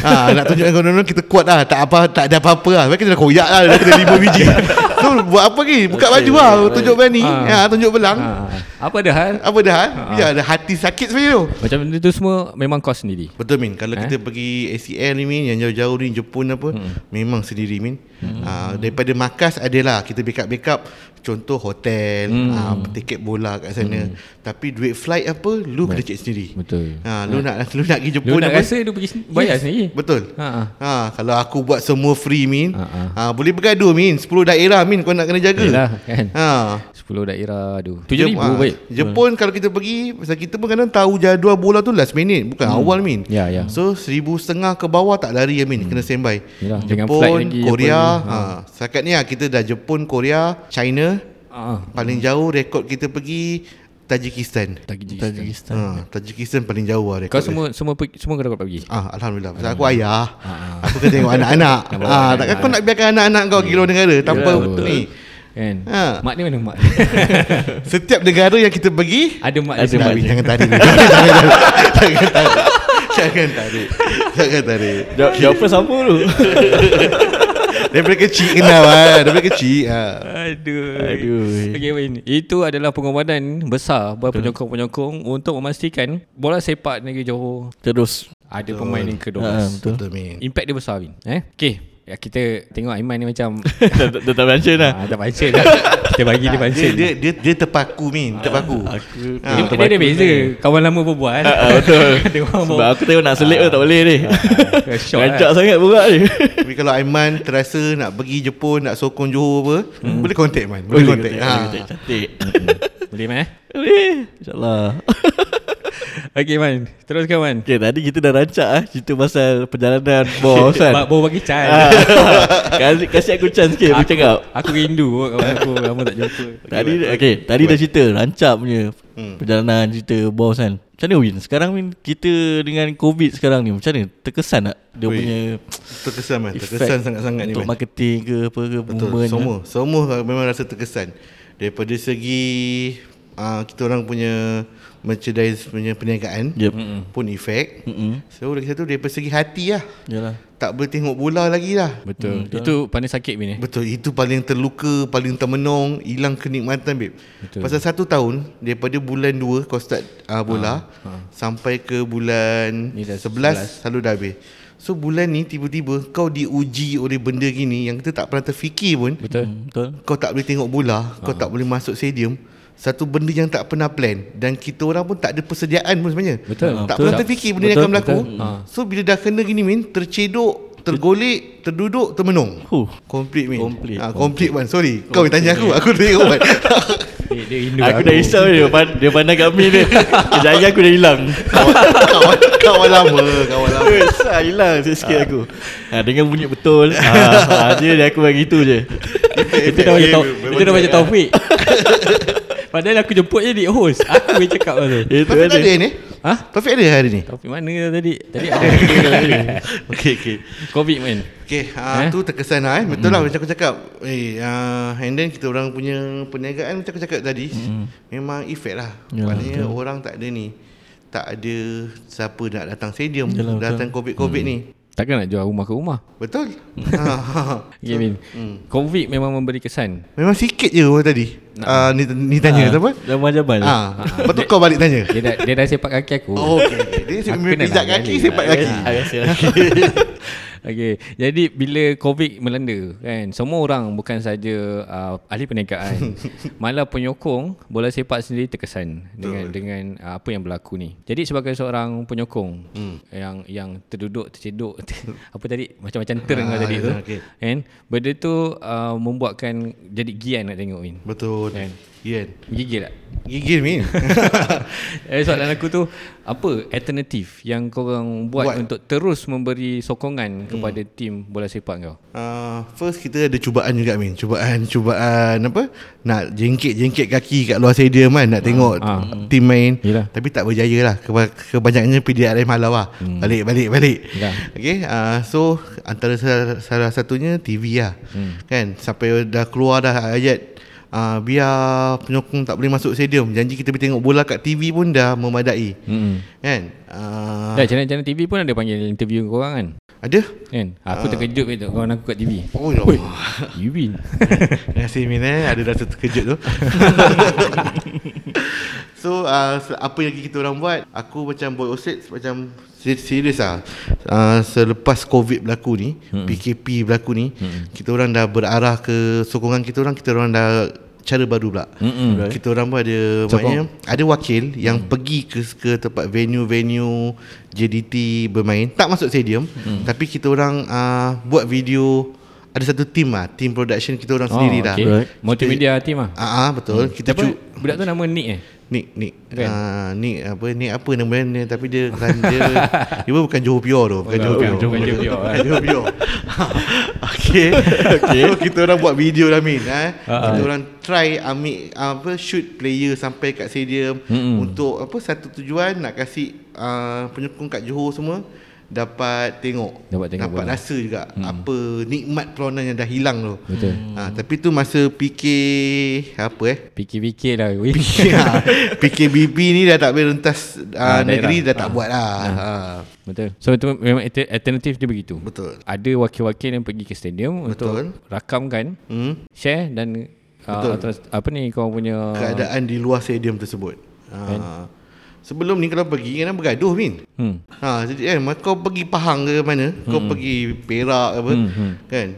Ha nak tunjukkan kawan-kawan kita kuat lah. Tak apa tak ada apa-apa lah. Sebab kita dah koyak lah dah kena 5 biji. So buat apa lagi? Buka baju lah tunjuk berani. Ah. Ha tunjuk belang. Ah, apa dah hal? Apa dah? Biar ada hati sakit sebenarnya tu. Macam benda tu semua memang kau sendiri. Betul Min Kalau Eh? kita pergi ACL ni Min Yang jauh-jauh ni Jepun apa hmm. Memang sendiri Min hmm. uh, Daripada markas adalah Kita backup-backup Contoh hotel Hmm. uh, Tiket bola kat sana hmm. Tapi duit flight apa Lu kena cek sendiri Betul. ha, Lu nak lu nak pergi Lu Jepun nak apa rasa dia pergi bayar sendiri. Betul Ha, ha. ha, Kalau aku buat semua free Min Ha, ha, ha. Boleh bergaduh Min 10 daerah Min Kau nak kena jaga Yelah kan. ha. 10 daerah aduh. Jep- 7000 ah, baik. Jepun kalau kita pergi Pasal kita pun kadang tahu jadual bola tu last minute Bukan hmm. awal Min Ya, ya. So seribu setengah ke bawah tak lari ya Min Kena standby dengan Jepun, lagi, Korea apa ha. Setakat ni lah kita dah Jepun, Korea, China Ah, Paling jauh rekod kita pergi Tajikistan Tajikistan. Tajikistan. ha, Tajikistan paling jauh lah rekod Kau dia. semua semua pergi, semua kau dapat pergi. Ah, Alhamdulillah Pasal aku ayah Aku kena tengok anak-anak ah, kan? Takkan kau nak biarkan anak-anak kau Pergi luar negara Tanpa ni Kan? Ha. Mak dia mana mak? Setiap negara yang kita pergi Ada mak Ada mak Jangan, tarik dulu. Jangan tarik Jangan tarik Jangan tarik Jawab, jawab apa sama tu? Daripada kecil kenal lah Daripada kecil ha. Aduh. Aduh. Okay, Win. Itu adalah pengorbanan besar buat penyokong-penyokong untuk memastikan bola sepak negeri Johor Terus. ada pemain yang ke-12. Ah, betul. Betul Min Impact dia besar, Win. Eh? Okay. Ya, kita tengok Aiman ni macam Dah dah tak mention lah. ah, tak baca dah. Kita bagi dia dia, baca. dia, dia, dia terpaku Min Terpaku Aku Ah, Dia, dia ada beza Kawan lama berbual Ah, betul. Sebab aku tengok nak selip pun tak boleh ni. Shock Rancak lah. sangat buka ni. Tapi kalau Aiman terasa nak pergi Jepun Nak sokong Johor apa Hmm. Boleh contact Man Boleh contact ha. Cantik. Boleh Man eh? Boleh. InsyaAllah. Okay Man Teruskan Man Okay, tadi kita dah rancak ah cerita pasal perjalanan bos kan. Baru bagi chance Ah. kasih, kasih aku chance sikit aku cakap. Aku rindu kawan aku Lama tak jumpa Tadi okay, tadi dah cerita rancak punya Hmm. perjalanan cerita bos kan. Macam mana Win? Sekarang Win kita dengan COVID sekarang ni macam mana? Terkesan tak dia Ui, punya Terkesan Man Terkesan sangat-sangat ni untuk Man marketing ke apa ke Betul Semua Semua memang rasa terkesan Daripada segi uh, Kita orang punya merchandise punya perniagaan Yep. pun efek. Mm-mm. So lagi satu dari segi hati lah. Yalah. Tak boleh tengok bola lagi lah. Betul. Hmm, itu paling sakit Bin eh. Betul, itu paling terluka, paling termenung, hilang kenikmatan babe. Betul. Pasal satu tahun daripada bulan 2 kau start uh, bola ha, ha. sampai ke bulan Ni dah 11, 11 selalu dah habis. So bulan ni tiba-tiba kau diuji oleh benda gini yang kita tak pernah terfikir pun. Betul. Hmm, Betul. Kau tak boleh tengok bola, kau tak boleh masuk stadium. Satu benda yang tak pernah plan dan kita orang pun tak ada persediaan pun sebenarnya. Betul. Tak Betul. pernah terfikir benda yang akan berlaku. betul. Ha. So bila dah kena gini min, tercedok, tergolek, terduduk, termenung. Huh. Complete min. Complete. Ha, complete one. Sorry. Kau yang tanya aku, aku tengok one. Dia, dia rindu Aku dah risau dia pandang, dia pandang kat Min dia. Aku dah hilang. kawan, kawan lama, kawan lama. Besar hilang sikit-sikit aku. Ha, dengan bunyi betul. Ha, ha, dia dia aku bagi tu je. Itu dah macam tau, itu dah macam Taufik. Padahal aku jemput je di host. Aku yang cakap tu. Itu Taufik ada. ni? Ha? Taufik ada hari ni? Taufik mana tadi? Tadi ada. Okey, okey. Covid man. Okey, ha, Eh? tu terkesan lah eh. Betul lah macam aku cakap. Eh, uh, and then kita orang punya perniagaan macam aku cakap tadi, memang efek lah. Yalah, Maknanya orang tak ada ni. Tak ada siapa nak datang stadium, Yalah, betul. datang COVID-COVID ni. Takkan nak jual rumah ke rumah. Betul? ha, ha. Okay, Min. Covid memang memberi kesan. Memang sikit je orang tadi. Uh, ni, ni tanya Ha, apa? Jamal-jamal. Ah, betul kau balik tanya. Dia dah, dia dah sepak kaki aku. Oh, okey. Dia kena pijak lah kaki, sepak kaki. Lah. Okey, jadi bila COVID melanda kan, semua orang bukan saja uh, ahli perniagaan, malah penyokong bola sepak sendiri terkesan dengan dengan uh, apa yang berlaku ni. Jadi sebagai seorang penyokong hmm. yang yang terduduk terceduk apa tadi macam-macam tereng Ah, ah, tadi tu. okey. Kan? Benda tu uh, membuatkan jadi gian nak tengok Win. Betul. Kan? Yen. Gigil tak? Gigil Min. eh, soalan aku tu apa alternatif yang korang buat, Buat. untuk terus memberi sokongan kepada tim bola sepak kau? Uh, first kita ada cubaan juga Min Cubaan Cubaan apa Nak jengkit-jengkit kaki kat luar stadium kan Nak tengok ah. tim main Yelah. Tapi tak berjaya lah Keba- Kebanyakannya PDRM halau lah Hmm. Balik balik balik Yelah. Okay uh, So Antara salah, salah satunya TV lah Hmm. Kan Sampai dah keluar dah ayat uh, Biar penyokong tak boleh masuk stadium Janji kita boleh tengok bola kat TV pun dah memadai Hmm. Kan uh, Dah channel-channel TV pun ada panggil interview korang kan? Ada Kan? Aku terkejut betul kawan aku kat TV. Oh ya Allah. you win. Terima kasih Min eh Ada rasa terkejut tu So uh, apa yang kita orang buat Aku macam boy Oset Macam se- serius lah uh, Selepas COVID berlaku ni hmm. PKP berlaku ni hmm. Kita orang dah berarah ke Sokongan kita orang Kita orang dah Cara baru pula Mm-mm. Kita orang pun ada Maknanya Ada wakil Yang pergi ke, ke tempat venue-venue JDT bermain Tak masuk stadium Tapi kita orang uh, Buat video Ada satu team lah Team production kita orang sendiri dah okay. Right. Multimedia team ah. Ah, ah betul. Hmm. Kita Siapa? cu Budak tu nama Nick eh? Nick Nick Kan? ah Nick apa Nick apa nama dia tapi dia kan dia dia bukan Johor Pure tu, bukan Johor Pure. bukan Johor Pure, Bukan Johor Pure. Okey. Okey. So, kita orang buat video lah Min eh. Kita orang try ambil apa shoot player sampai kat stadium Mm-mm. untuk apa satu tujuan nak kasih uh, penyokong kat Johor semua dapat tengok Dapat tengok dapat bola. rasa juga hmm. apa nikmat peronan yang dah hilang tu. Betul. Ha, tapi tu masa fikir apa eh Fikir-fikir lah. Weh. ya, PKBB ni dah tak boleh rentas uh, Ah, negeri daerah. dah tak buat lah. Ha. Betul. So itu memang alter- alternatif dia begitu. Betul. Ada wakil-wakil yang pergi ke stadium Betul. untuk rakamkan, Hmm. share dan Betul. uh, atas, apa ni kau punya Keadaan di luar stadium tersebut. Ha. Sebelum ni kalau pergi kan bergaduh Min. Hmm. Ha, jadi kan kau pergi Pahang ke mana, kau pergi Perak ke apa, Hmm, hmm. kan?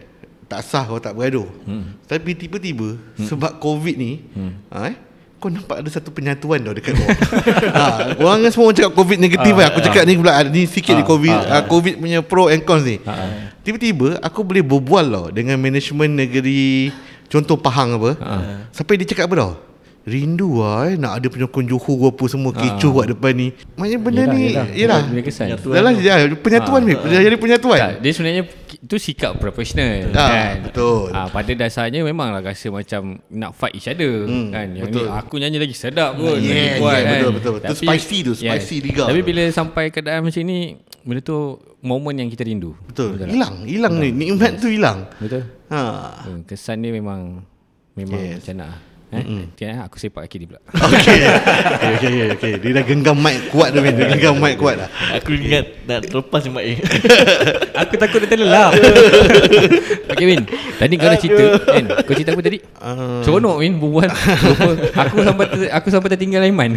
Tak sah kau tak bergaduh. Hmm. Tapi tiba-tiba sebab Covid ni, ha, eh, kau nampak ada satu penyatuan tau dekat kau. ha, orang kan semua cakap Covid negatif Ah, kan. Aku cakap ni pula ada ni sikit ni Ah, Covid, ah, ah, Covid punya pro and cons ni. Ah, Tiba-tiba aku boleh berbual tau dengan management negeri contoh Pahang apa. Ah. Sampai dia cakap apa tau? Rindu lah eh Nak ada penyokong Johor apa semua Kecoh kat depan ni Maknanya benda Yelah, ni yelah. Yelah Bila kesan. Penyatuan lah tu. ya, Penyatuan Ah, ni Dah jadi penyatuan Tak, dia sebenarnya itu sikap profesional Ah, kan. betul. Ah, pada dasarnya memanglah rasa macam nak fight each other Hmm, kan. Yang betul. ni aku nyanyi lagi sedap pun. Yeah, kuat yeah, kan. betul, betul, betul. Tu spicy tu, spicy liga Tapi tu. bila sampai keadaan macam ni, benda tu momen yang kita rindu. Betul tak? Hilang Hilang ni Nikmat tu hilang Betul. ha. Kesan dia memang memang Yes. yes. macam nak. Eh? Eh, aku sepak kaki dia pula. Okay Okay okay, okay, okay. Dia dah genggam mic kuat tu Dia genggam mic kuat dah. Aku ingat nak terlepas ni Mak Aku takut dia terlelap. Okay Min Tadi kau dah cerita kan Kau cerita apa tadi? Ah. Seronok Min Berbual. Aku sampai ter, Aku sampai tertinggal Aiman.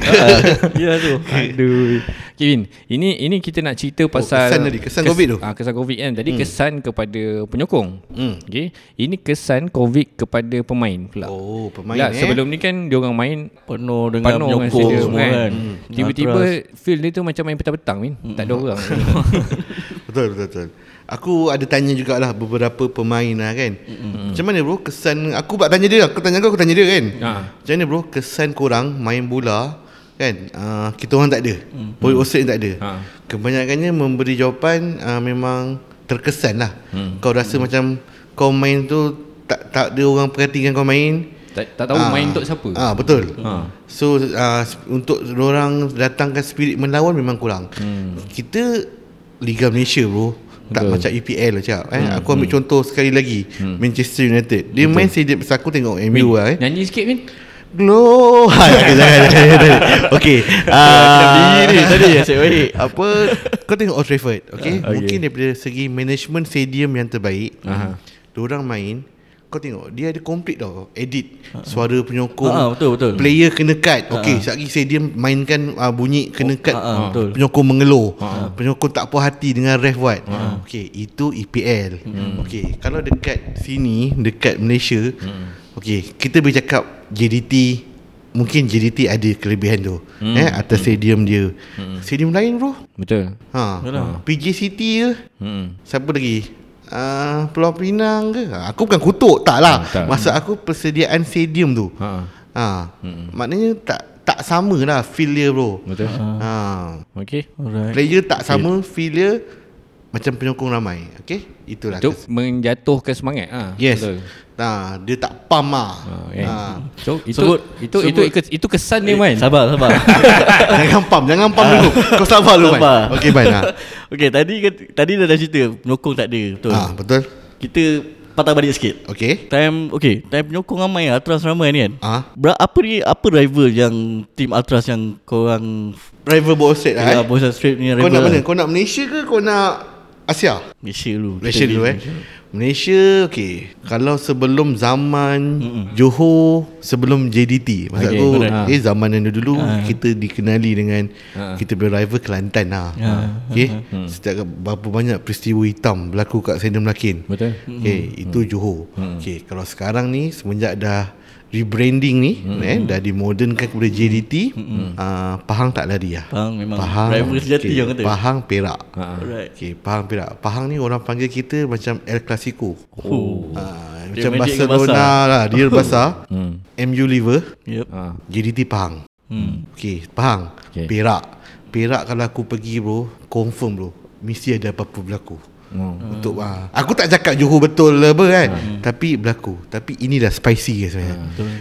Ya tu. Aduh. Okay Min Ini ini kita nak cerita pasal kesan tadi, kesan COVID tu. ah, Kesan COVID kan. Tadi kesan kepada penyokong. Hmm. Okay Ini kesan COVID kepada pemain pula. Oh pemain Lah, eh sebelum ni kan dia orang main Penuh dengan penuh dengan stadium semua kan. kan Tiba-tiba Atras. feel dia tu macam main petang-petang Min. Tak ada orang. Betul betul betul Aku ada tanya jugalah beberapa pemain lah kan mm-hmm. Macam mana bro kesan Aku buat tanya dia Aku tanya kau aku tanya dia kan Ha. Macam mana bro kesan korang main bola Kan uh, Kita orang tak ada mm-hmm. Boy Australia tak ada Ha. Kebanyakannya memberi jawapan uh, Memang terkesan lah mm. Kau rasa mm. macam Kau main tu Tak tak ada orang perhatikan kau main tak, tak tahu Ah. main untuk siapa. Ah betul. Ha. So uh, untuk orang datangkan spirit melawan memang kurang. Hmm. Kita Liga Malaysia bro tak Betul. macam EPL lah cakap eh. Aku ambil contoh sekali lagi Manchester United Dia main stadium Pasal aku tengok MU lah eh Nyanyi sikit Min. Glow ha, jangan, jangan. Okay uh, Diri tadi asyik baik Apa Kau tengok Old Trafford Okay, Ah, okay. Mungkin daripada segi Management stadium yang terbaik Aha. Diorang main Kau tengok Dia ada complete tau Edit Suara penyokong Ah, betul, betul. Player kena cut Okay Sekejap lagi stadium Mainkan uh, bunyi Kena cut ah, ah, betul. Penyokong mengeluh Penyokong tak puas hati Dengan ref buat Okay Itu EPL Hmm. Okay Kalau dekat sini Dekat Malaysia Hmm. Okay Kita boleh cakap JDT Mungkin JDT ada kelebihan tu Hmm. eh Atas stadium dia Stadium lain bro Betul. Ha. Yalah. PJ City ke Hmm. Siapa lagi uh, Pulau Pinang ke Ha, Aku bukan kutuk Tak lah Hmm, tak. Maksud aku persediaan stadium tu Ha. ha. Maknanya tak tak sama lah feel dia bro Betul. ha. Okey. Alright Player tak sama feel dia Macam penyokong ramai Okay Itulah Untuk kes- menjatuhkan semangat ah. Yes Betul. ha, Dia tak pam lah Ha, kan? ha. So itu Sebut- itu sebut- itu itu, itu kesan dia man. Sabar sabar Jangan pam Jangan pam dulu Kau sabar dulu man Sabar. Okay man ha. Okay tadi Tadi dah dah cerita Penyokong tak ada Betul ha, Betul Kita patah balik sikit Okay Time Okay Time penyokong ramai Atras ramai ni kan Ah. Ber, Apa ni Apa rival yang Team Atras yang Korang Rival ball straight lah eh? eh. Bosa Straight ni Kau nak mana? lah. Kau nak Malaysia ke kau nak Asia? Malaysia dulu Malaysia dulu eh? Malaysia. Okay Kalau sebelum zaman Johor Sebelum JDT Maksud Okay, aku correct. Eh zaman yang dulu Kita dikenali dengan Ha. Kita punya rival Kelantan lah Ha. Okay Setiap berapa banyak peristiwa hitam Berlaku kat Sendam Lakin Betul. Okay Itu Johor. Okay Kalau sekarang ni Semenjak dah Rebranding ni eh, Dah dimodernkan kepada JDT uh, Pahang tak lari lah Pahang memang Pahang rival sejati orang kata. Pahang Perak Ha. Alright Okay, Pahang Perak. Pahang ni orang panggil kita macam El Clasico. Oh. Ha, Dia macam Barcelona lah. Dia basah. Hmm. MU Liver. Yep Ha. JDT Pahang. hmm. Okay, Pahang. Okay. Perak. Perak kalau aku pergi bro, confirm bro. Mesti ada apa-apa berlaku. Hmm. Untuk ah, Aku tak cakap Johor betul lah apa kan. Tapi berlaku. Tapi inilah spicy ke sebenarnya.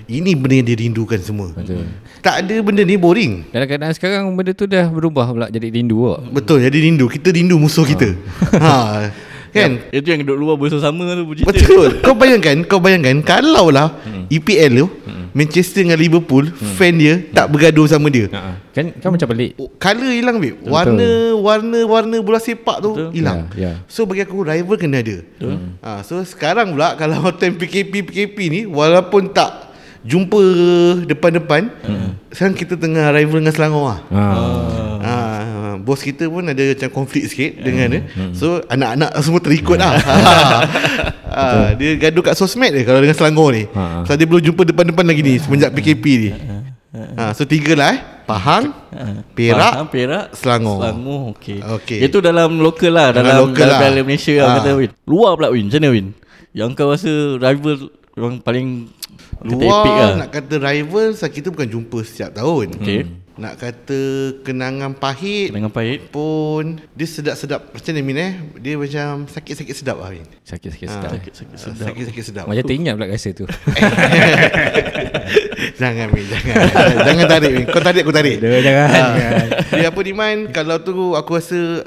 Ini benda yang dia rindukan semua. Betul. Tak ada benda ni boring. Kadang-kadang sekarang benda tu dah berubah pula jadi rindu awak. Betul jadi rindu. Kita rindu musuh kita. Ha, Kan? Itu yang duduk luar Bersama sama tu Betul. Kau bayangkan, kau bayangkan kalau lah hmm. EPL tu Manchester dengan Liverpool hmm. fan dia tak bergaduh sama dia. Ha. Kan kan macam pelik. Oh, Color hilang babe. Warna warna warna bola sepak tu Betul. hilang. Ya, ya. So bagi aku rival kena ada. Hmm. Ha, so sekarang pula kalau time PKP PKP ni walaupun tak jumpa depan-depan, hmm. sekarang kita tengah rival dengan Selangor lah. Ha. Ha, bos kita pun ada macam konflik sikit dengan dia. So anak-anak semua terikut lah. ha, dia gaduh kat sosmed dia kalau dengan Selangor ni. Ha. Sebab dia belum jumpa depan-depan lagi ni semenjak PKP ni. Ha, so tiga lah eh. Pahang, Perak, Pahang, Perak Selangor. Selangor okey. Okey. Itu dalam lokal lah Dalam dalam lokal dalam, lah. Malaysia lah Ah. kata Win. Luar pula Win. Macam mana Win? Yang kau rasa rival yang paling kata Luar epic lah. nak kata rival kita bukan jumpa setiap tahun. Okey. Nak kata kenangan pahit Dengan pahit. pun dia sedap-sedap macam ni Min eh. Dia macam sakit-sakit sedap lah Min. Sakit-sakit Ha, sedap. Sakit-sakit sedap. Sakit-sakit sedap. Macam teringat pula rasa tu. jangan Min, jangan. jangan tarik Min. Kau tarik aku tarik. Dah, jangan, Ha. jangan. Dia apa ni Man, kalau tu aku rasa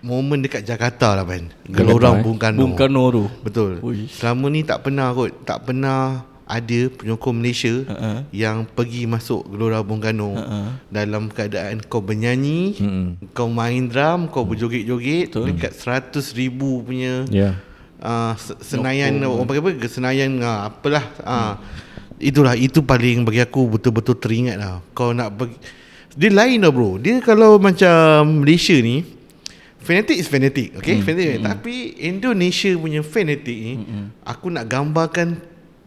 momen dekat Jakarta lah Man. Gelorang eh. Bung Karno. Bung Karno tu. Betul. Ui. Selama ni tak pernah kot, tak pernah ada penyokong Malaysia Ha-ha. yang pergi masuk Gelora Bung Karno Ha-ha. dalam keadaan kau bernyanyi, Mm-mm. kau main drum, kau berjoget-joget Betul. dekat 100 ribu punya Ya. uh, senayan orang panggil apa senayan uh, apalah uh, itulah itu paling bagi aku betul-betul teringat lah kau nak pergi dia lain lah bro dia kalau macam Malaysia ni fanatic is fanatic okay hmm. fanatic tapi Indonesia punya fanatic ni aku nak gambarkan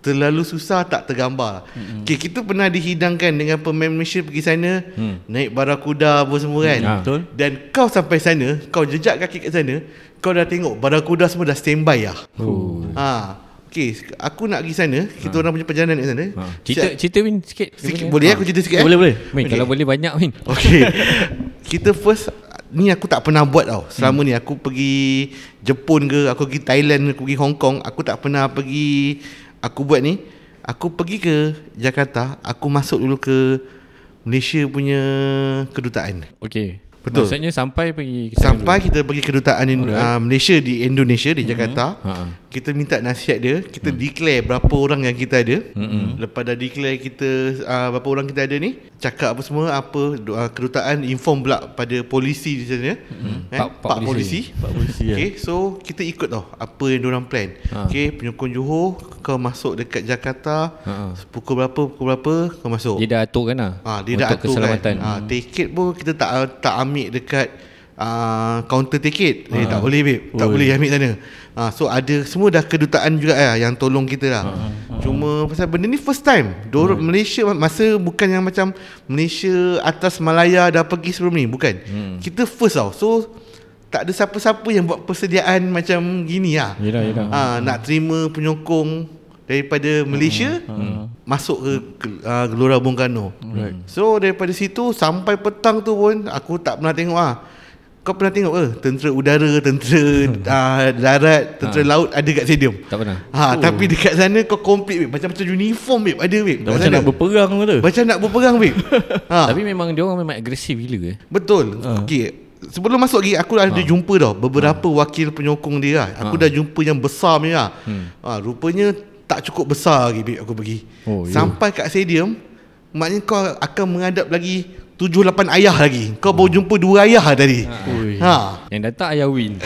terlalu susah tak tergambar hmm. okay, kita pernah dihidangkan dengan pemain Malaysia pergi sana hmm. naik barakuda apa semua kan Ah. Betul. dan kau sampai sana Kau jejak kaki kat sana Kau dah tengok Barakuda semua dah standby lah Oh. ha. Okay Aku nak pergi sana Kita orang punya perjalanan kat sana Ha. Cerita cerita Win sikit. Sikit, Boleh aku cerita sikit eh? Boleh boleh. Win kalau boleh banyak Win. Okay Kita first Ni aku tak pernah buat tau Selama ni aku pergi Jepun ke Aku pergi Thailand Aku pergi Hong Kong Aku tak pernah pergi Aku buat ni Aku pergi ke Jakarta Aku masuk dulu ke Malaysia punya Kedutaan Okey. Betul. Maksudnya sampai pergi sana Sampai kita pergi kedutaan in, uh, Malaysia di Indonesia di Jakarta. Ha, ha. Kita minta nasihat dia, kita declare berapa orang yang kita ada. Lepas dah declare kita uh, berapa orang kita ada ni, cakap apa semua apa uh, kedutaan inform pula pada polisi di sana. Eh, Pak- pak, pak polisi. Pak polisi ya. Okay, so kita ikut tau apa yang diorang plan. Ha. Okay, penyokong Johor, kau masuk dekat Jakarta, Ha, ha. pukul berapa, pukul berapa, kau masuk. Dia dah aturkan lah. Ah, dia untuk dah atur keselamatan. kan. Ah, tiket pun kita tak tak ambil dekat uh, kaunter tiket. Eh, tak boleh babe. Tak boleh ambil sana. Ah, so ada semua dah kedutaan juga lah yang tolong kita lah. Cuma pasal benda ni first time. Dor Malaysia masa bukan yang macam Malaysia atas Malaya dah pergi sebelum ni, bukan. Kita first tau. So tak ada siapa-siapa yang buat persediaan macam gini lah. Yelah, yelah. Ah, nak terima penyokong daripada Malaysia masuk ke uh, Gelora Bung Karno. Right. So daripada situ sampai petang tu pun aku tak pernah tengok ah. Kau pernah tengok ke tentera udara, tentera uh, darat, tentera laut ada kat stadium? Tak pernah. Ha, oh. tapi dekat sana kau complete babe. Macam macam uniform babe, ada babe. Dah kat macam sana. nak berperang tu. Macam nak berperang babe. ha. Tapi memang dia orang memang agresif gila eh. Betul. Uh. Okey. Sebelum masuk lagi aku ada jumpa dah beberapa wakil penyokong dia lah. Aku dah jumpa yang besar punya lah. Hmm. Ha, rupanya tak cukup besar lagi babe aku pergi. Oh, ya. Sampai kat stadium maknanya kau akan menghadap lagi 7 8 ayah lagi. Kau baru jumpa dua ayah tadi. Ui. Ha. Yang datang ayah Win.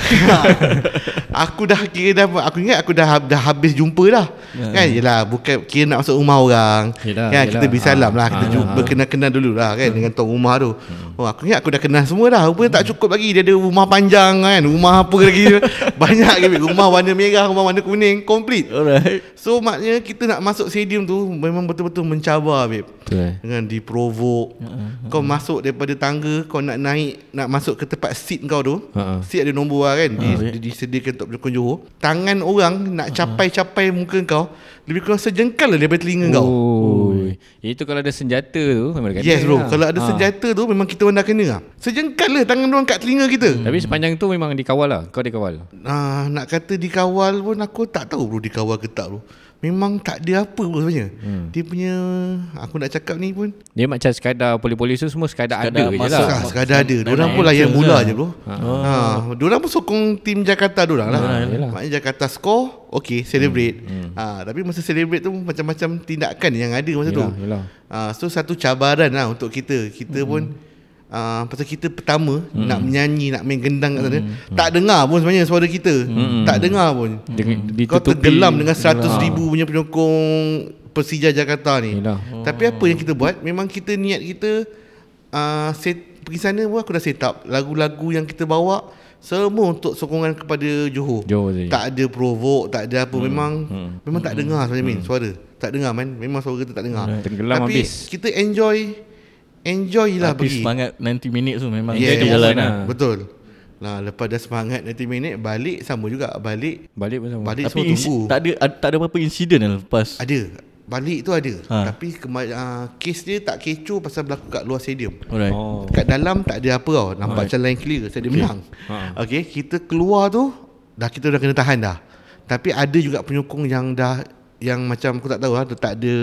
aku dah kira dah aku ingat aku dah dah habis jumpa dah. Ya. Kan yalah bukan kira nak masuk rumah orang. Yelah, kan yelah. kita beri salam lah, kita Ah, jumpa ah. berkenal-kenal dulu lah kan dengan tuan rumah tu. Oh aku ingat aku dah kenal semua dah. Rupanya tak cukup lagi dia ada rumah panjang kan, rumah apa lagi banyak ke rumah warna merah, rumah warna kuning, complete. Alright. So maknanya kita nak masuk stadium tu memang betul-betul mencabar babe. Betul. Dengan diprovoke Kau masuk daripada tangga Kau nak naik Nak masuk ke tempat seat kau tu Ha-ha. Seat ada nombor lah kan di, Ha, di, Disediakan untuk penyokong Johor Tangan orang Nak capai-capai muka kau Lebih kurang sejengkal lah Daripada telinga kau Oh. Itu kalau ada senjata tu memang kena. Yes bro lah. Kalau ada Ha. senjata tu Memang kita orang dah kena lah Sejengkal lah Tangan orang kat telinga kita Tapi sepanjang tu memang dikawal lah. Kau dikawal. Ah, nak kata dikawal pun aku tak tahu bro dikawal ke tak bro. Memang tak ada apa pun sebenarnya. Hmm. Dia punya aku nak cakap ni pun Dia macam sekadar polis-polis tu semua sekadar, Sekadar ada je masuk. lah. Ah, sekadar ada. Diorang pun layan mula lah. je bro. Ha. ha. Diorang pun sokong tim Jakarta diorang lah. Ah, yelah. Maknanya Jakarta score, okay celebrate. Hmm. Ha, tapi masa celebrate tu macam-macam tindakan yang ada masa tu. Yelah, yelah. Ha, so satu cabaran lah untuk kita. Kita hmm. pun Uh, pasal kita pertama hmm. nak menyanyi nak main gendang kat sana hmm. tak dengar pun sebenarnya suara kita hmm. tak dengar pun Dengan- kau tergelam dengan 100 ribu punya penyokong Persija Jakarta ni Yelah. tapi apa yang kita buat memang kita niat kita uh, set, pergi sana pun aku dah set up lagu-lagu yang kita bawa semua untuk sokongan kepada Johor. Johor. Tak ada provoke, tak ada apa hmm. memang hmm. memang tak dengar sebenarnya hmm. suara. Tak dengar man, memang suara kita tak dengar. Tenggelam Tapi habis. kita enjoy enjoy lah Tapi pergi. semangat 90 minit tu memang yeah, jalan moment lah. lah. Betul. Nah, lepas dah semangat 90 minit balik sama juga balik Balik pun sama. balik Tapi semua insi- tunggu. tak ada ad- tak ada apa-apa insiden lah lepas. Ada. Balik tu ada. Ha. Tapi kema- uh, kes dia tak kecoh pasal berlaku kat luar stadium. Alright. Oh. Kat dalam tak ada apa tau. Nampak Alright. macam lain clear stadium okay. menang. Ha. Okey, kita keluar tu dah kita dah kena tahan dah. Tapi ada juga penyokong yang dah yang macam aku tak tahu lah tak ada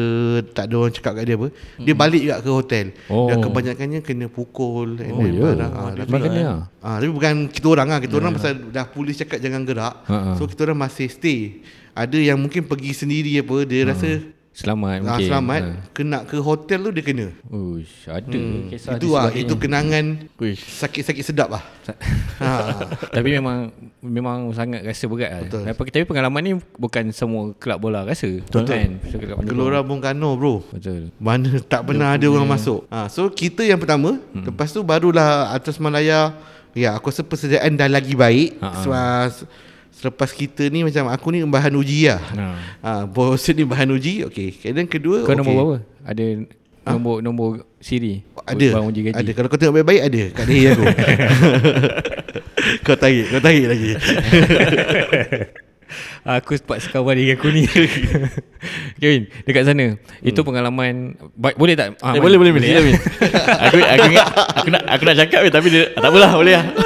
tak ada orang cakap kat dia apa. Dia balik juga ke hotel. Oh. Dan kebanyakannya kena pukul and Oh, then ya. barang. Ah, tapi kena lah. Ah, tapi bukan kita orang lah. Kita orang pasal dah polis cakap jangan gerak. Ha, ha. So kita orang masih stay. Ada yang mungkin pergi sendiri apa, dia rasa Selamat Ah, mungkin. selamat Ha. kena ke hotel tu dia kena. Uish, ada Hmm. kisah Itu sebagainya. itu kenangan Uish. sakit-sakit sedap lah. ha. Tapi memang memang sangat rasa berat lah. Betul. Tapi, pengalaman ni bukan semua kelab bola rasa. Betul. Kan? Gelora Bung Karno bro. Betul. Mana tak pernah ada orang masuk. Ha, so kita yang pertama, hmm. lepas tu barulah Atras Malaya. Ya, aku rasa persediaan dah lagi baik. Ha, ha. Selepas, kita ni macam aku ni bahan uji lah. Ha. Ha, bos ni bahan uji. Okey. Kemudian kedua, Kau okey. nombor berapa? Ada nombor nombor siri. Ada. Bang uji gaji. Ada. Kalau kau tengok baik-baik ada kat leher aku. kau tarik, kau tarik lagi. Aku sempat sekawan dengan aku ni Kevin Dekat sana Itu pengalaman Boleh tak? Ah, Eh, Mat. boleh boleh boleh. ya? Min. aku aku ingat aku nak aku nak cakap tapi dia tak apalah boleh lah.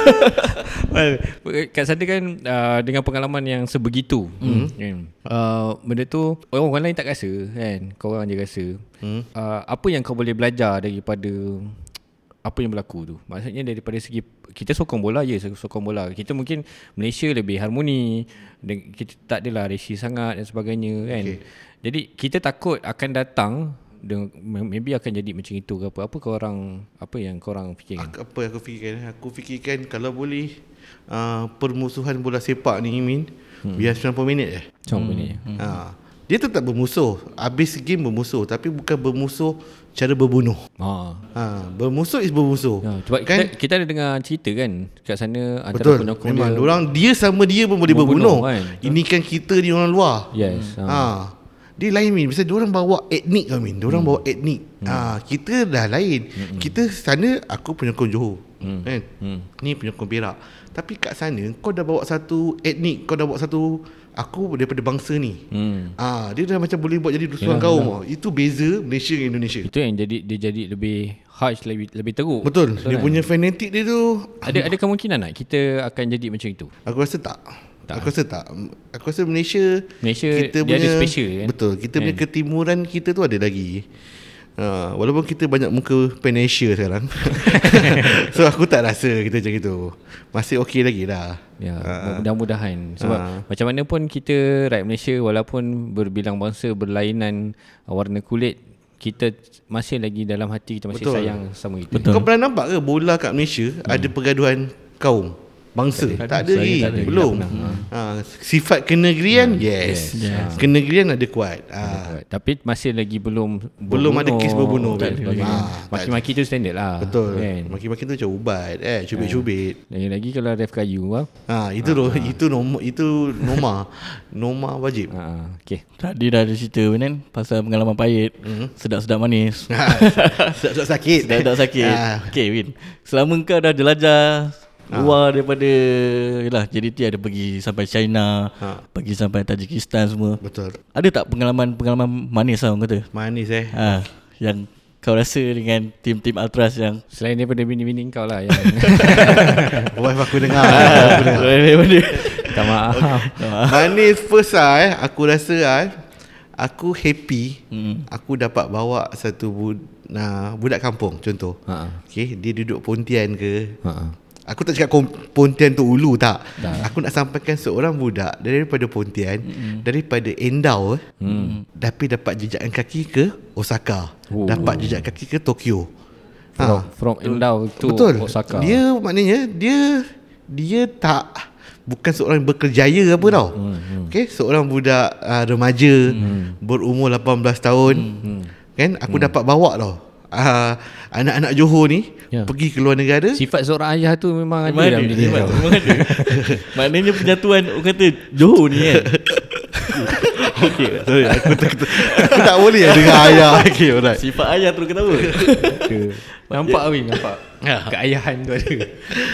Well, kat sana kan uh, dengan pengalaman yang sebegitu mm. kan, uh, benda tu orang, orang lain tak rasa kan kau orang je rasa mm. uh, apa yang kau boleh belajar daripada apa yang berlaku tu maksudnya daripada segi kita sokong bola je sokong bola kita mungkin Malaysia lebih harmoni dan kita tak adalah resi sangat dan sebagainya kan Okay. jadi kita takut akan datang dengan maybe akan jadi macam itu ke apa apa kau orang apa yang kau orang fikirkan Aku, apa yang aku fikirkan? Aku fikirkan kalau boleh uh, permusuhan bola sepak ni Min, hmm. biar 90 minit je. macam ni Hmm. Ha. Dia tetap bermusuh. Habis game bermusuh tapi bukan bermusuh cara berbunuh. ha Ha, bermusuh is bermusuh. Ya, sebab kan? kita, kita ada dengar cerita kan kat sana antara Betul. penyokong Memang dia. orang dia sama dia pun boleh berbunuh. kan? Ini kan kita ni orang luar. Yes. Ha. Ha. Dia lain Min Biasa orang bawa etnik kan Min Diorang Hmm. bawa etnik ha, Kita dah lain Kita sana Aku penyokong Johor kan? Hmm. Ni penyokong Perak Tapi kat sana Kau dah bawa satu etnik Kau dah bawa satu Aku daripada bangsa ni Hmm. Ah, Dia dah macam boleh buat jadi rusuhan Yalah, kaum tau. Itu beza Malaysia dengan Indonesia Itu yang jadi dia jadi lebih harsh lebih lebih teruk. Betul Dia kan? punya fanatik dia tu ada ada kemungkinan tak kita akan jadi macam itu? Aku rasa tak. tak. Aku rasa tak. Aku rasa Malaysia Malaysia, kita dia punya ada special, kan? Betul. Kita punya Kan? ketimuran kita tu ada lagi. Uh, walaupun kita banyak muka pan Asia sekarang. so aku tak rasa kita macam itu. Masih okey lagi lah. Ya, Ah. mudah-mudahan sebab Ah. macam mana pun kita rakyat Malaysia walaupun berbilang bangsa berlainan uh, warna kulit kita masih lagi dalam hati kita masih Betul. sayang sama kita. Betul. Kau pernah nampak ke bola kat Malaysia hmm. ada pergaduhan kaum? Bangsa Tak ada. tak ada Saya lagi tak ada. belum. Tak pernah. Ha, sifat kenegerian yes. Yes. Kenegerian ada kuat. Ha. Tapi masih lagi belum Belum ada kes berbunuh, kan? tak Maki-maki tu standard lah. Betul. Kan? Maki-maki tu macam ubat eh cubit-cubit. Lagi-lagi kalau ref kayu ah. Ha itu ha, itu norma itu norma. norma wajib. Ha, okey. Tadi dah ada cerita kan pasal pengalaman pahit. Sedap-sedap manis. Sedap sakit. Sedap-sedap sakit. Ha. Okay Win. Selama kau dah jelajah luar daripada yalah JDT ada pergi sampai China, Ha. pergi sampai Tajikistan semua. Betul. Ada tak pengalaman-pengalaman manis lah orang kata? Manis eh. Ha, yang kau rasa dengan tim-tim Ultras yang Selain daripada bini-bini kau lah yang Wife aku dengar. aku dengar. daripada tak maaf. Manis first lah eh Aku rasa ah Aku happy Hmm. Aku dapat bawa satu bud, nah, budak kampung contoh Ha. Okay Dia duduk Pontian ke Ha. Aku tak cakap Pontian tu ulu tak. Tak. Aku nak sampaikan seorang budak daripada Pontian, mm-hmm. daripada Endau eh, mm. tapi dapat jejakan kaki ke Osaka. Oh. Dapat jejak kaki ke Tokyo. From, from Endau to Betul. Osaka. Dia maknanya dia dia tak bukan seorang berkerjaya apa tau. Hmm, hmm. Okay, seorang budak uh, remaja hmm. berumur 18 tahun. Hmm. Kan aku hmm. dapat bawa tau. Uh, anak-anak Johor ni Ya. pergi ke luar negara. Sifat seorang ayah tu memang ada Memang ada, dalam diri memang, kau. memang ada. Maknanya penyatuan orang kata Johor ni kan. okay, sorry, aku, tak, aku tak boleh lah dengar ayah. Okay, alright. Sifat ayah terus ketawa. Ke- Nampak Win Nampak Keayahan tu ada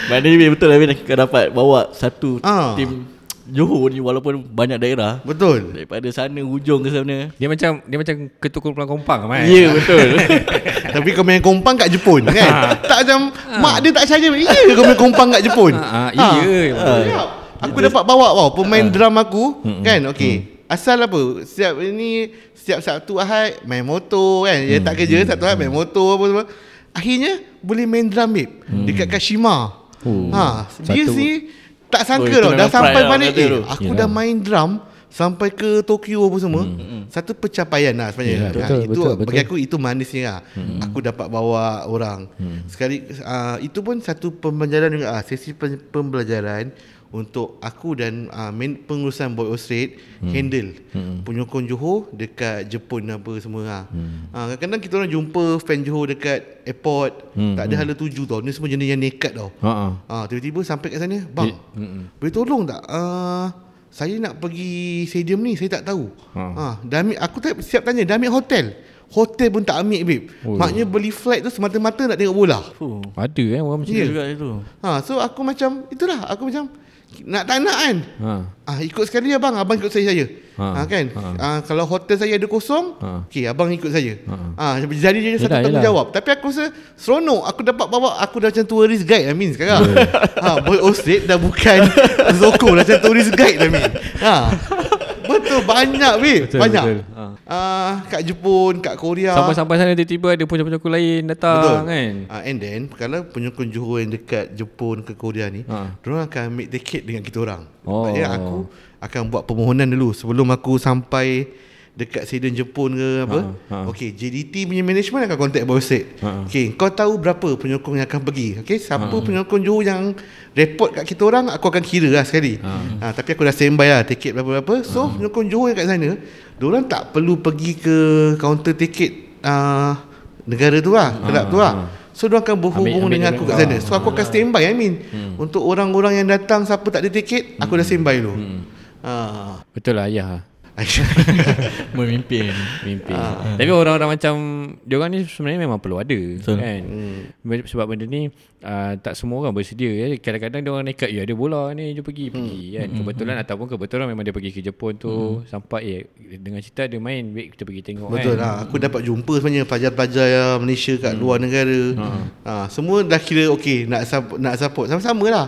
Maknanya betul lah Bin Kau dapat bawa satu Ah. tim Johor ni walaupun banyak daerah. Betul. Daripada sana hujung ke sana. Dia macam Dia macam ketua kumpulan kompang kan Ya yeah, betul. Tapi kau main kompang kat Jepun kan? Tak macam Mak dia tak percaya. Ya kau main kompang kat Jepun. Ah, ah, iya. Ya. Aku dapat bawa wow, Pemain drum aku Kan? Okay Asal apa? Setiap ini Setiap Sabtu Ahad Main motor kan? Dia tak kerja Sabtu Ahad main motor apa semua. Akhirnya Boleh main drum babe. Dekat Kashima. Oh. ha, Dia Satu- sih Tak Oh, sangka itu tau Dah sampai lah mana kata Eh aku Yelah. dah main drum sampai ke Tokyo apa semua hmm. satu pencapaian lah sebenarnya. Ya, Ha, betul, itu betul, bagi betul. aku itu manisnya lah. Hmm. Aku dapat bawa orang. Hmm. Sekali uh, itu pun satu pembelajaran juga ah sesi pembelajaran untuk aku dan uh, main pengurusan Boy Ostrate hmm. handle hmm. penyokong Johor dekat Jepun apa semua lah. Hmm. Uh, kadang-kadang kita orang jumpa fan Johor dekat airport hmm. tak ada hala tuju tau. Ni semua jenis yang nekat tau. Ha ah. Ah, tiba-tiba sampai kat sana, bang, boleh tolong tak? Ah, saya nak pergi stadium ni, saya tak tahu. Ha. Ha. Ah, dah ambil, aku tak siap tanya, dah ambil hotel. Hotel pun tak ambil, babe. Oh. Maknanya beli flight tu semata-mata nak tengok bola. Fuh. Ada eh orang macam tu. juga itu. Ha, so aku macam, itulah, aku macam, nak tak nak kan? Ha. Ah, ikut sekali abang, abang ikut saya saya. Ha. Ha, kan? Ha. Ah, kalau hotel saya ada kosong, Ha. okey abang ikut saya. Ha. Ah, jadi jadi satu Yelah, tanggungjawab. Tapi aku rasa seronok aku dapat bawa aku dah macam tourist guide I mean sekarang. ha, boy Ostrate dah bukan Zoko dah macam tourist guide I mean. Ha. Betul banyak weh, Betul, banyak. betul. Ha. Ah, kat Jepun, kat Korea. Sampai-sampai sana tiba-tiba ada penyokong lain datang Betul. kan. Ah, and then kalau penyokong Johor yang dekat Jepun ke Korea ni, Ha. ha. akan ambil tiket dengan kita orang. Oh. Maksudnya aku akan buat permohonan dulu sebelum aku sampai dekat stadium Jepun ke apa. Ha, ha. Okey, JDT punya management akan contact Boy State. Ha, ha. Okey, kau tahu berapa penyokong yang akan pergi? Okey, siapa penyokong Johor yang report kat kita orang, aku akan kira lah sekali. Ha. tapi aku dah standby lah tiket berapa-berapa. So, penyokong Johor yang kat sana, diorang tak perlu pergi ke kaunter tiket uh, negara tu lah, kelab tu lah. So dia akan berhubung Ambil- ambil dengan aku kat sana. So aku akan standby I mean. Untuk orang-orang yang datang siapa tak ada tiket, aku dah standby dulu. Ha. Betul lah ayah. Memimpin. Mimpi. Tapi orang-orang macam dia orang ni sebenarnya memang perlu ada Betul. kan. Hmm. Sebab benda ni uh, tak semua orang bersedia ya. Kadang-kadang dia orang nekat ya ada bola ni jom pergi pergi kan. Kebetulan ataupun kebetulan memang dia pergi ke Jepun tu sampai eh dengan cerita dia main baik kita pergi tengok Betul kan. lah. Aku dapat jumpa sebenarnya pelajar-pelajar yang Malaysia kat luar negara. Ha. semua dah kira okey nak nak support sama-sama lah.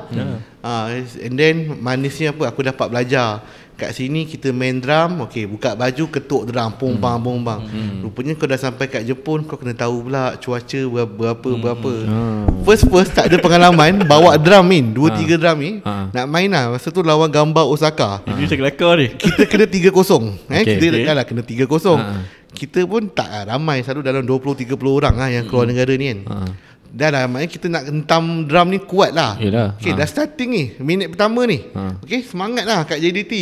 Ha. and then manisnya apa aku dapat belajar. Kat sini kita main drum, okey buka baju ketuk drum, pom bang pom bang. Rupanya kau dah sampai kat Jepun kau kena tahu pula cuaca berapa berapa. berapa. First first tak ada pengalaman bawa drum min, dua tiga drum ni. Ha. Nak main lah. Masa tu lawan gambar Osaka. Ini macam kelakar ni. Kita kena 3-0 eh Okey. kita okay. lah kena 3-0 Ha. kita pun tak ah, ramai selalu dalam 20 30 orang lah yang keluar negara ni kan Ha. Dah lah maknanya kita nak hentam drum ni kuat lah Yelah. okay, Ha. dah starting ni minit pertama ni Ha. okay, semangat lah kat JDT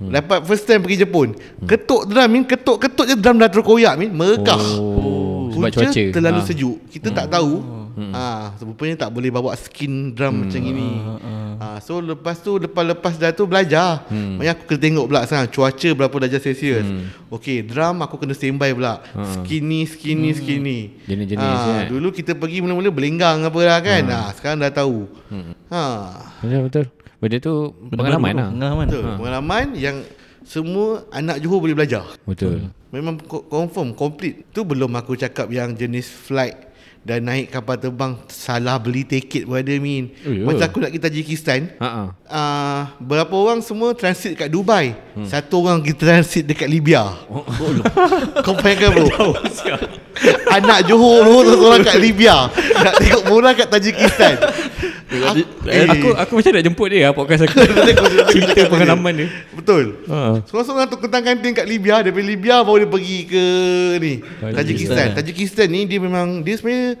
dapat first time pergi Jepun ketuk drum ni ketuk-ketuk je drum dah terkoyak ni merekah Oh, sebab Punca cuaca. terlalu Ha. sejuk Kita tak tahu ha, Rupanya tak boleh bawa skin drum macam ini ha, So lepas tu Lepas-lepas dah tu belajar. Maknanya aku kena tengok pula sekarang Cuaca berapa darjah Celsius. Okay drum aku kena standby pula. Skinny Skinny Skinny. Jenis-jenis, ha, eh. Dulu kita pergi mula-mula Belenggang apa lah kan. Ha. Sekarang dah tahu. Ha. Betul betul. Benda tu pengalaman lah. Pengalaman. Betul. Pengalaman yang Semua anak Johor boleh belajar. Betul. Memang confirm complete. Tu belum aku cakap yang jenis flight dan naik kapal terbang salah beli tiket ada min. Oh, ya. Macam aku nak pergi Tajikistan. Ha ah. Uh, berapa orang semua transit kat Dubai. Hmm. Satu orang kita transit dekat Libya. Oh, Kau bayangkan bro. Anak Johor tu seorang kat Libya. Nak tengok bola kat Tajikistan. aku, Eh, aku aku macam nak jemput dia lah podcast aku. Cerita pengalaman dia. Betul. Ha. Seorang-seorang tu kentang kantin kat Libya Daripada Libya baru dia pergi ke ni Tajikistan. Tajikistan Tajikistan ni dia memang Dia sebenarnya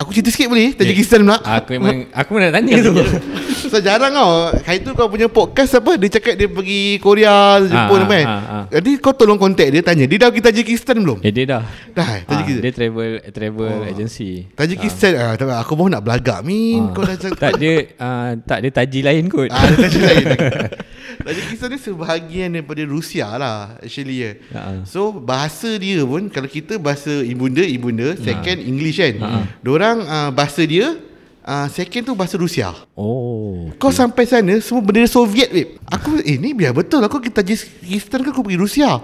Aku cerita sikit boleh Tajikistan pula Aku memang aku pun nak tanya tu. So jarang tau Hari tu kau punya podcast apa Dia cakap dia pergi Korea Jepun Ah, apa kan ah, ah. Jadi kau tolong contact dia Tanya Dia dah pergi Tajikistan belum? Eh dia dah. Dah Ah, Tajikistan dia travel travel agency. Tajikistan ah. tak, Aku baru nak belagak Min Kau dah cakap Tak dia uh, tak dia taji lain kot. Ah, dia Tajik lain Tajikistan ni sebahagian daripada Rusia lah Actually ya. Ha. So bahasa dia pun Kalau kita bahasa ibunda Ibunda Second English kan. Diorang uh, bahasa dia uh, Second tu bahasa Rusia Oh. Kau sampai sana Semua bendera Soviet weh. Aku eh ni biar betul Aku pergi Tajikistan ke aku pergi Rusia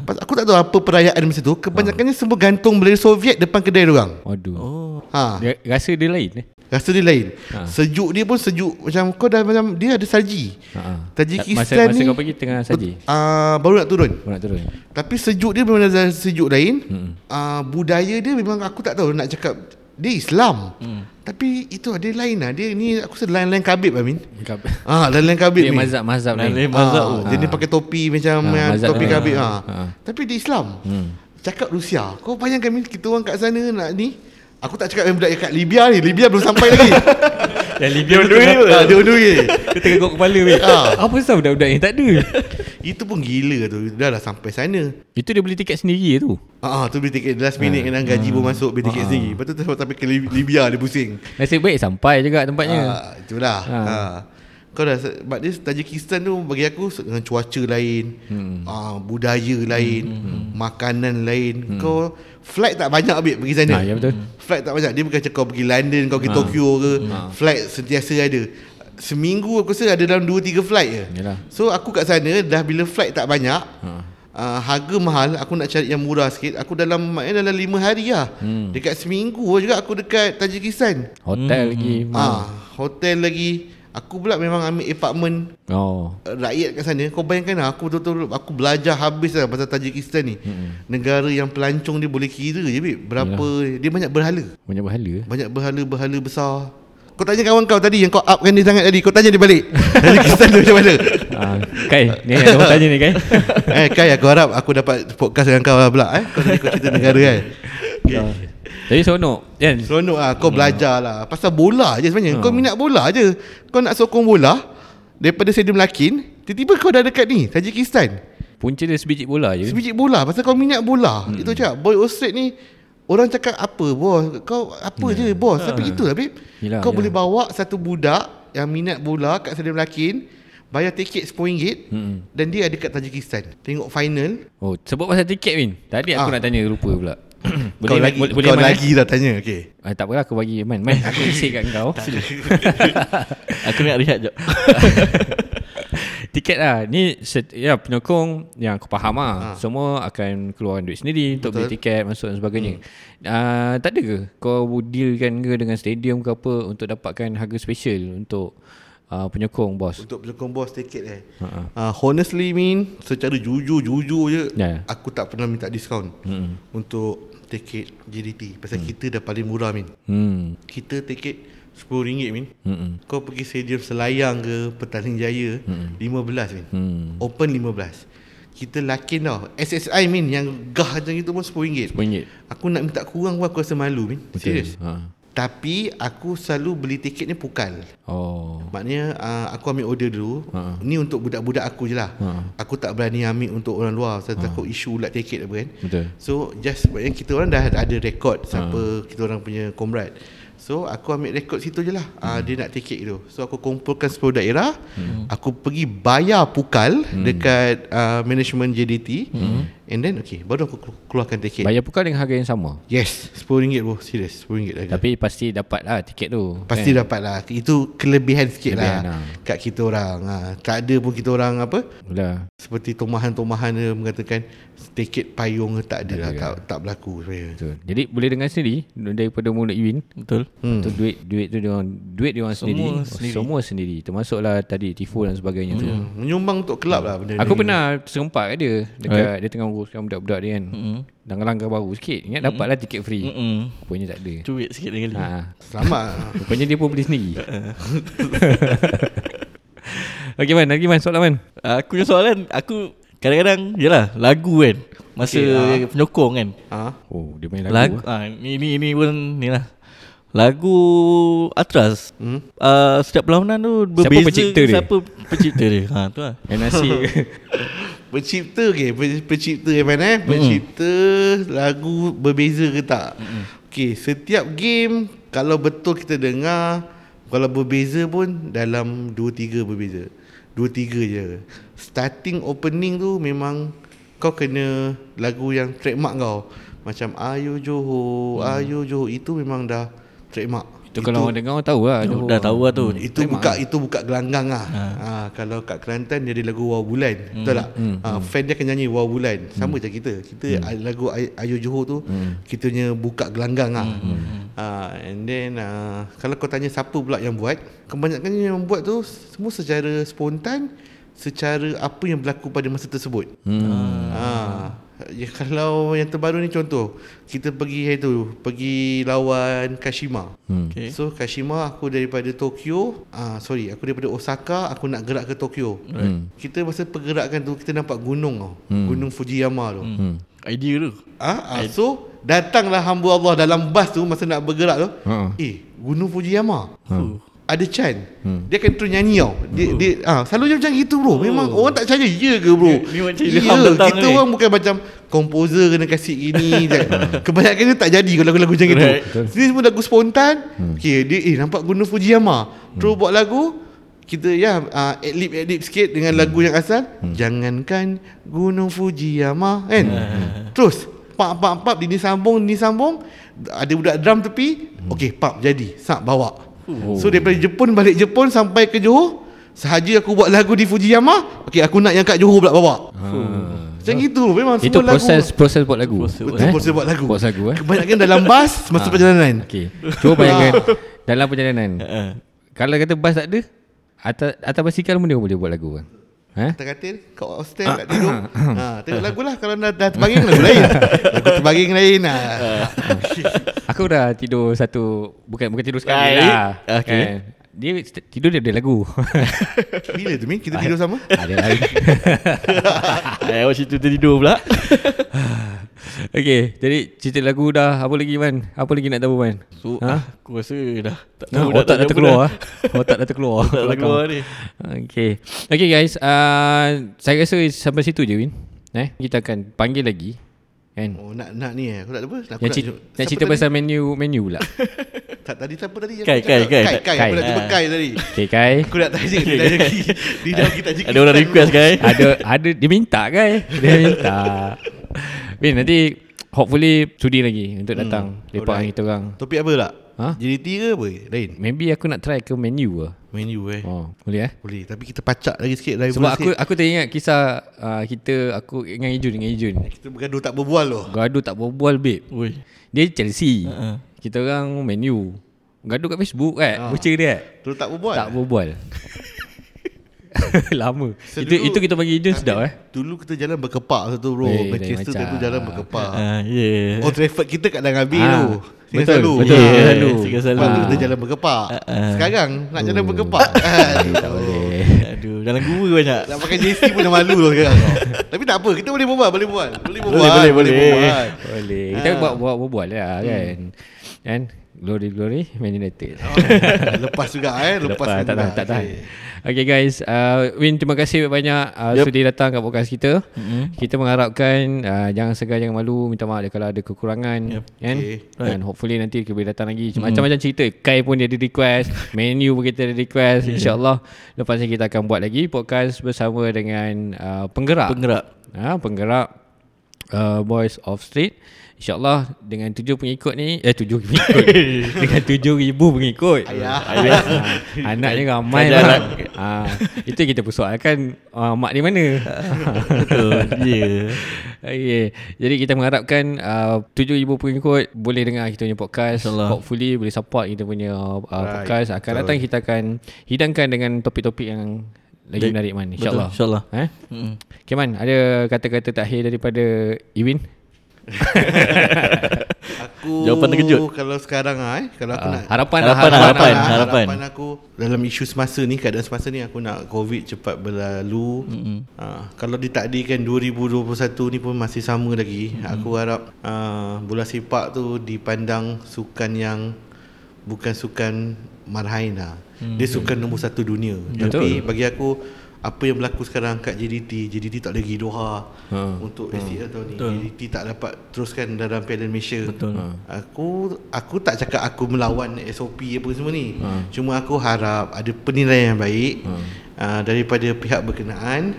Pas- Aku tak tahu apa perayaan masa tu Kebanyakannya semua gantung bendera Soviet Depan kedai diorang Waduh. Oh. ha. Dia rasa dia lain eh. Rasa dia lain Ha. Sejuk dia pun sejuk Macam kau dah macam Dia ada salji Ha. Tajikistan masa, masa ni kau pergi tengah saji. uh, Baru nak turun Kau nak turun. Tapi sejuk dia memang ada sejuk lain Hmm. uh, Budaya dia memang aku tak tahu nak cakap Dia Islam Hmm. Tapi itu ada lain lah. Dia ni aku rasa lain-lain kabib Amin. Kab- Ah, lain-lain kabib Dia ni. mazhab-mazhab Lain- ni. lain mazhab. Ah, dia ni pakai topi macam Ah, yang mazhab topi kabib. Ah, Ah. ah. Tapi dia Islam. Hmm. Cakap Rusia. Kau bayangkan Min kita orang kat sana nak ni. Aku tak cakap yang budak yang kat Libya ni. Libya belum sampai lagi. Yang Libya Dia tengah- ah, Dia on the way. Dia tengah kok kepala weh. Ah. Apa sebab budak-budak ni tak ada? Itu pun gila tu. Dah lah sampai sana. Itu dia beli tiket sendiri tu. Ah, ah, tu beli tiket last minute kan gaji pun masuk beli tiket sendiri. Lepas tu tu sampai ke Lib- Libya dia pusing. Nasib baik sampai juga tempatnya. Ah, itulah. Ha. Ha. Kau dah sebab dia Tajikistan tu bagi aku dengan cuaca lain, hmm. ah, budaya lain, hmm. makanan lain. Hmm. Kau flight tak banyak ambil pergi sana. Ha, ya betul. Flight tak banyak. Dia bukan cakap kau pergi London, kau pergi Tokyo ke. Flight sentiasa ada. Seminggu aku rasa ada dalam 2 3 flight je. Yalah. So aku kat sana dah bila flight tak banyak, Ha. Uh, harga mahal Aku nak cari yang murah sikit Aku dalam Maknanya dalam 5 hari lah hmm. Dekat seminggu juga Aku dekat Tajikistan Hotel lagi. Ah, Hotel lagi Aku pula memang ambil apartment Oh. uh, Rakyat kat sana. Kau bayangkan lah Aku betul-betul Aku belajar habis lah Pasal Tajikistan ni. Hmm. Negara yang pelancong dia boleh kira je Bib Berapa Dia banyak berhala. Banyak berhala. Banyak berhala-berhala besar. Kau tanya kawan kau tadi Yang kau upkan dia sangat tadi Kau tanya dia balik. Tajikistan tu macam mana? Ah, Kai, ni yang tanya ni Kai. eh Kai aku harap Aku dapat podcast dengan kau lah pula eh. Kau tadi kau cerita negara kan okay. Jadi seronok kan? Seronok lah Kau belajar lah Pasal bola je sebenarnya Hmm. Kau minat bola je Kau nak sokong bola Daripada Stadium Lakin Tiba-tiba kau dah dekat ni Tajikistan Punca dia sebiji bola je. Sebiji bola Pasal kau minat bola hmm. Itu cakap Boy Ostrate ni Orang cakap apa bos Kau apa je bos Tapi itulah babe Yelah, Kau yelah. boleh bawa satu budak Yang minat bola Kat Stadium Lakin Bayar tiket RM10 Hmm. Dan dia ada kat Tajikistan Tengok final Oh, sebut pasal tiket Min. Tadi aku Ah. nak tanya lupa pula. Kau lagi boleh, Kau Man, eh? lagi dah tanya Okay Ah, tak apalah aku bagi Man. Man, aku isi kat kau. Aku nak rehat je. Tiket lah Ni set, ya, penyokong Yang aku faham lah Ha. Semua akan keluarkan duit sendiri Untuk Betul. beli tiket Masuk dan sebagainya hmm. uh, Tak ada ke Kau dealkan ke Dengan stadium ke apa Untuk dapatkan harga special Untuk uh, penyokong bos Untuk penyokong bos tiket eh Ha-ha. uh, Honestly Min Secara jujur-jujur je Ya. Aku tak pernah minta diskaun Hmm. Untuk tiket JDT Pasal kita dah paling murah Min. Hmm. Kita tiket RM10 Min. Hmm. Kau pergi stadium Selayang ke Petaling Jaya hmm. 15 Min. Hmm. Open 15 Kita lakin tau. SSI Min Yang gah macam itu pun RM10 RM10 Aku nak minta kurang pun Aku rasa malu Min. Serius. Ha. Tapi Aku selalu beli tiket ni pukal. Oh. Maknanya uh, aku ambil order dulu. Ha. Ni untuk budak-budak aku je lah. Ha. Aku tak berani ambil untuk orang luar. Saya takut isu ulat tiket apa kan. Betul. So just Maknanya kita orang dah ada rekod Siapa kita orang punya komrad. So aku ambil rekod situ je lah. Uh, Dia nak tiket tu So aku kumpulkan 10 daerah. Aku pergi bayar pukal Dekat uh, management JDT And then okay Baru aku kelu- keluarkan tiket Bayar pukal dengan harga yang sama Yes RM10 bro Serius RM10 harga Tapi pasti dapat lah tiket tu Pasti dapat lah Itu kelebihan sikit Kelebihan lah lah. Kat kita orang ha. Tak ada pun kita orang apa Dah Seperti tomahan-tomahan dia mengatakan Tiket payung tak ada lah ada tak, tak berlaku sebenarnya Betul. Jadi boleh dengar sendiri daripada mulut Iwin. Betul. Hmm. Tu duit duit tu dia orang duit dia orang sendiri. Sendiri. Semua sendiri. Termasuklah tadi tifo dan sebagainya tu. Hmm. Menyumbang untuk kelab lah benda Aku ni. pernah serempak kat dia dekat dia tengah uruskan budak-budak dia kan. Mm. Langkah-langkah baru sikit. Ingat dapatlah tiket free. Mm-mm. Rupanya tak ada. Cuit sikit lagi. Ha. Selamat Rupanya dia pun beli sendiri. Okey man, lagi man soalan man. Aku punya soalan Aku kadang-kadang Yelah lagu kan Masa Okay, ah. penyokong kan ha? Oh, dia main lagu. Lagu ah, ni, ni, ni pun Ni lah Lagu Atras Hmm? uh, Setiap perlawanan tu Siapa Berbeza pencipta dia? Siapa pencipta dia ha, tu lah NRC. Pencipta Pe- Pencipta yang mana eh? Pencipta Lagu berbeza ke tak? Okay Setiap game Kalau betul kita dengar Kalau berbeza pun Dalam 2-3 berbeza. 2-3 je. Starting opening tu Memang Kau kena Lagu yang trademark kau. Macam Ayo Johor Ayo Johor Itu memang dah Trademark Itu kalau orang dengar orang tahu lah. Oh, Johor. Dah tahu lah tu itu buka itu buka gelanggang lah. Ha. kalau kat Kelantan dia ada lagu Wow Bulan. Betul tak? Ha, fan dia akan nyanyi Wow Bulan. Sama macam kita. Kita hmm. lagu Ay- Ayo Johor tu kita punya buka gelanggang lah. Ha, and then uh, kalau kau tanya siapa pula yang buat, kebanyakan yang buat tu semua secara spontan secara apa yang berlaku pada masa tersebut. Hmm. Ha, ya, kalau yang terbaru ni contoh kita pergi hari tu pergi lawan Kashima. Hmm. Okay. So Kashima aku daripada Tokyo, ah sorry, aku daripada Osaka aku nak gerak ke Tokyo. Hmm. Kita masa pergerakan tu kita nampak gunung tau. Gunung Fujiyama tu. Hmm. Idea tu. Ah, ah, so datanglah hamba Allah dalam bas tu masa nak bergerak tu. Ha. Eh, Gunung Fujiyama. Uh. Ada Chan. Dia akan terus nyanyi tau. Dia, dia ah, selalu dia macam gitu bro. Memang orang tak percaya ya ke bro? Ni datang Kita ni. orang bukan macam komposer kena kasih gini. Kebanyakan dia tak jadi kalau lagu-lagu macam gitu. Right. Ini semua lagu spontan. Okay, dia eh nampak Gunung Fujiyama. Terus buat lagu kita ya uh, adlib adlib sikit dengan lagu yang asal jangankan gunung Fujiyama kan terus pap pap pap ini sambung ini sambung ada budak drum tepi okey pap jadi sak bawa so daripada Jepun balik Jepun sampai ke Johor sahaja aku buat lagu di Fujiyama okey aku nak yang kat Johor pula bawa macam gitu memang Itu semua proses proses buat lagu. Proses buat lagu betul proses buat lagu Buat lagu eh. kebanyakan dalam bas masa perjalanan Okey. Cuba bayangkan dalam perjalanan. Uh. Kalau kata bas tak ada, atas atas basikal pun dia boleh buat lagu kan. Eh? Atas katil Kat hostel kat tidur ha, Tengok lagu lah Kalau dah, dah terbaring lagu lain Lagu terbaring lain ha. Aku dah tidur satu bukan bukan tidur sekali lah. Okey. Kan. Dia tidur dia ada lagu. Bila tu Min Kita tidur sama ada lagi. Eh, awak situ tertidur pula. Okey, jadi cerita lagu dah apa lagi man? Apa lagi nak tahu man? So, Ha? ha? aku rasa dah tak Ha, tahu dah otak dah terkeluar. ah. Otak dah terkeluar. Tak dah keluar ni. Okay. Okay guys, uh, saya rasa sampai situ je Win. Eh, kita akan panggil lagi. Kan? Oh nak nak ni eh Aku tak apa Aku Yang nak, cerita, cerita pasal menu menu pula. Tak tadi siapa tadi yang Kai? Kai, Kai. Kai Kai Kai. Aku nak jumpa Ah. Kai tadi Okay Kai. Aku nak tanya Dia dah lagi Dia dah kita Ada orang request kan? ada ada dia minta Kai. Dia minta. Win nanti hopefully sudi lagi untuk datang hmm, lepak dengan kita orang. Topik apa tak Ha? JDT ke apa Lain Maybe aku nak try ke menu ke. Menu eh Oh, boleh eh? Boleh Tapi kita pacak lagi sikit Dari Sebab aku sikit. aku teringat kisah uh, kita aku dengan Ijun dengan Ijun. Kita bergaduh tak berbual loh Gaduh tak berbual babe. Oi. Dia Chelsea. Ha-ha. Kita orang menu. Gaduh kat Facebook kan. Ha. Baca dia. Terus tak berbual Tak berbual. Lama. So, itu dulu- itu kita bagi Ijun sedap eh. Dulu kita jalan berkepak tu bro Eh, Manchester tu jalan berkepak Ah, yeah. Old Trafford kita kat dalam habis Ah, tu Singgah betul, selalu betul. Ah. Singgah selalu. Singgah selalu. Lepas tu Ah. kita jalan berkepak ah. Sekarang nak jalan Oh. berkepak kan Tak boleh. Aduh, dalam gua banyak. Nak pakai JC pun dah malu lah sekarang Tapi tak apa Kita boleh berbual Boleh berbual Boleh berbual Boleh, boleh, boleh. berbual. Boleh. Kita buat buat berbual lah kan. Kan? Glory glory Man United. Lepas juga eh Lepas, Lepas, tak juga. tahan, tak tahan. Okay. Okay guys, uh, Win terima kasih banyak uh, Yep. sudi datang kat podcast kita. Mm-hmm. Kita mengharapkan uh, jangan segan jangan malu minta maaf kalau ada kekurangan Yep. kan. Okay. Dan hopefully nanti kita boleh datang lagi. Macam-macam cerita. Kai pun dia ada request, menu pun kita ada request. InsyaAllah lepas ni kita akan buat lagi podcast bersama dengan uh, penggerak. Penggerak. Ha, penggerak uh, Boys of Street InsyaAllah dengan tujuh pengikut ni Eh tujuh pengikut Dengan tujuh ribu pengikut Ayah. Ayah ha, Anaknya ramai lah ha, Itu kita persoalkan uh, Mak di mana Betul. Ya. okay. Jadi kita mengharapkan uh, tujuh ribu pengikut Boleh dengar kita punya podcast InsyaAllah. Hopefully boleh support kita punya uh, Right. podcast Akan datang kita akan Hidangkan dengan topik-topik yang Lagi menarik man Betul, InsyaAllah InsyaAllah. Eh? Mm. Okay Man Ada kata-kata terakhir daripada Iwin Aku Jawapan terkejut. Kalau sekarang ah, eh Kalau aku Ah, nak harapan Harapan, lah, harapan. Ah, harapan. aku dalam isu semasa ni keadaan semasa ni aku nak covid cepat berlalu. Mm-mm. Uh, kalau ditakdirkan 2021 ni pun masih sama lagi. Mm-hmm. Aku harap uh, bola sepak tu dipandang sukan yang bukan sukan marhain lah. Mm-hmm. Dia sukan nombor satu dunia. Betul. Tapi bagi aku apa yang berlaku sekarang kat JDT JDT tak lagi Doha Ha. untuk ACL tahun ni Betul. JDT tak dapat teruskan dalam Piala Malaysia Betul. Ha. Aku aku tak cakap aku melawan SOP apa semua ni. Ha. Cuma aku harap ada penilaian yang baik ha. uh, daripada pihak berkenaan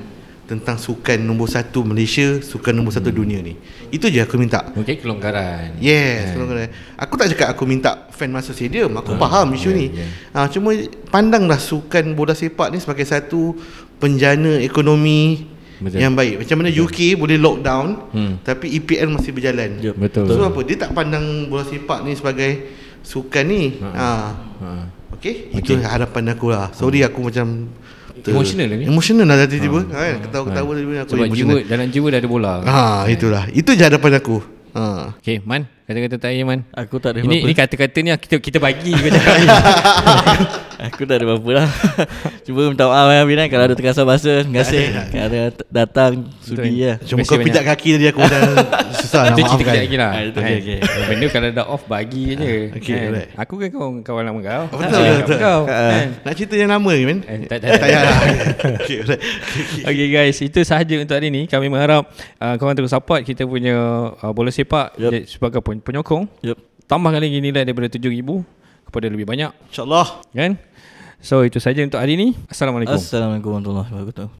tentang sukan nombor satu Malaysia, sukan nombor satu dunia ni. Itu je aku minta. Mungkin kelonggaran Yes, yeah. aku tak cakap aku minta fan masuk stadium. Aku faham isu yeah, ni. yeah. Ah cuma pandanglah sukan bola sepak ni sebagai satu penjana ekonomi Betul. yang baik. Macam mana UK boleh lockdown Hmm. tapi EPL masih berjalan. Yep. Betul. So apa dia tak pandang bola sepak ni sebagai sukan ni. Ha. ha. Okey, itu harapan aku lah. Sorry aku macam Emotional lah ni. Emotional lah tiba-tiba kan Ketawa-ketawa tiba-tiba aku Sebab jiwa, emotional dalam jiwa dah ada bola. Ha itulah Itu je hadapan aku Ha Okay, Man. Kata-kata terakhir, Man. Aku tak ada Ini, apa-apa ini kata-kata ni kita kita bagi kau cakap ni. Aku tak ada apa-apa lah Cuba minta maaf ya Binan Kalau ada terkasar bahasa Terima kasih Kerana datang Sudi ya Cuma kau pijak kaki tadi aku dah Susah nak Itu cerita maafkan kejap lagi lah Ah, itu Kan? okey, okey. Benda kalau dah off Bagi je okey, kan? alright. Aku kan kawan, kawan lama kau cakap betul. kau Ah, kan? Nak cerita yang lama ni man Eh, tak, tak, Tak tak. payah lah Okay Okay guys Itu sahaja untuk hari ni Kami mengharap Korang terus support Kita punya Bola sepak. Sebagai pen- penyokong. Yup. Tambahkan lagi nilai daripada 7,000 Kepada lebih banyak. InsyaAllah. Kan? So itu saja untuk hari ni Assalamualaikum. Assalamualaikum warahmatullahi wabarakatuh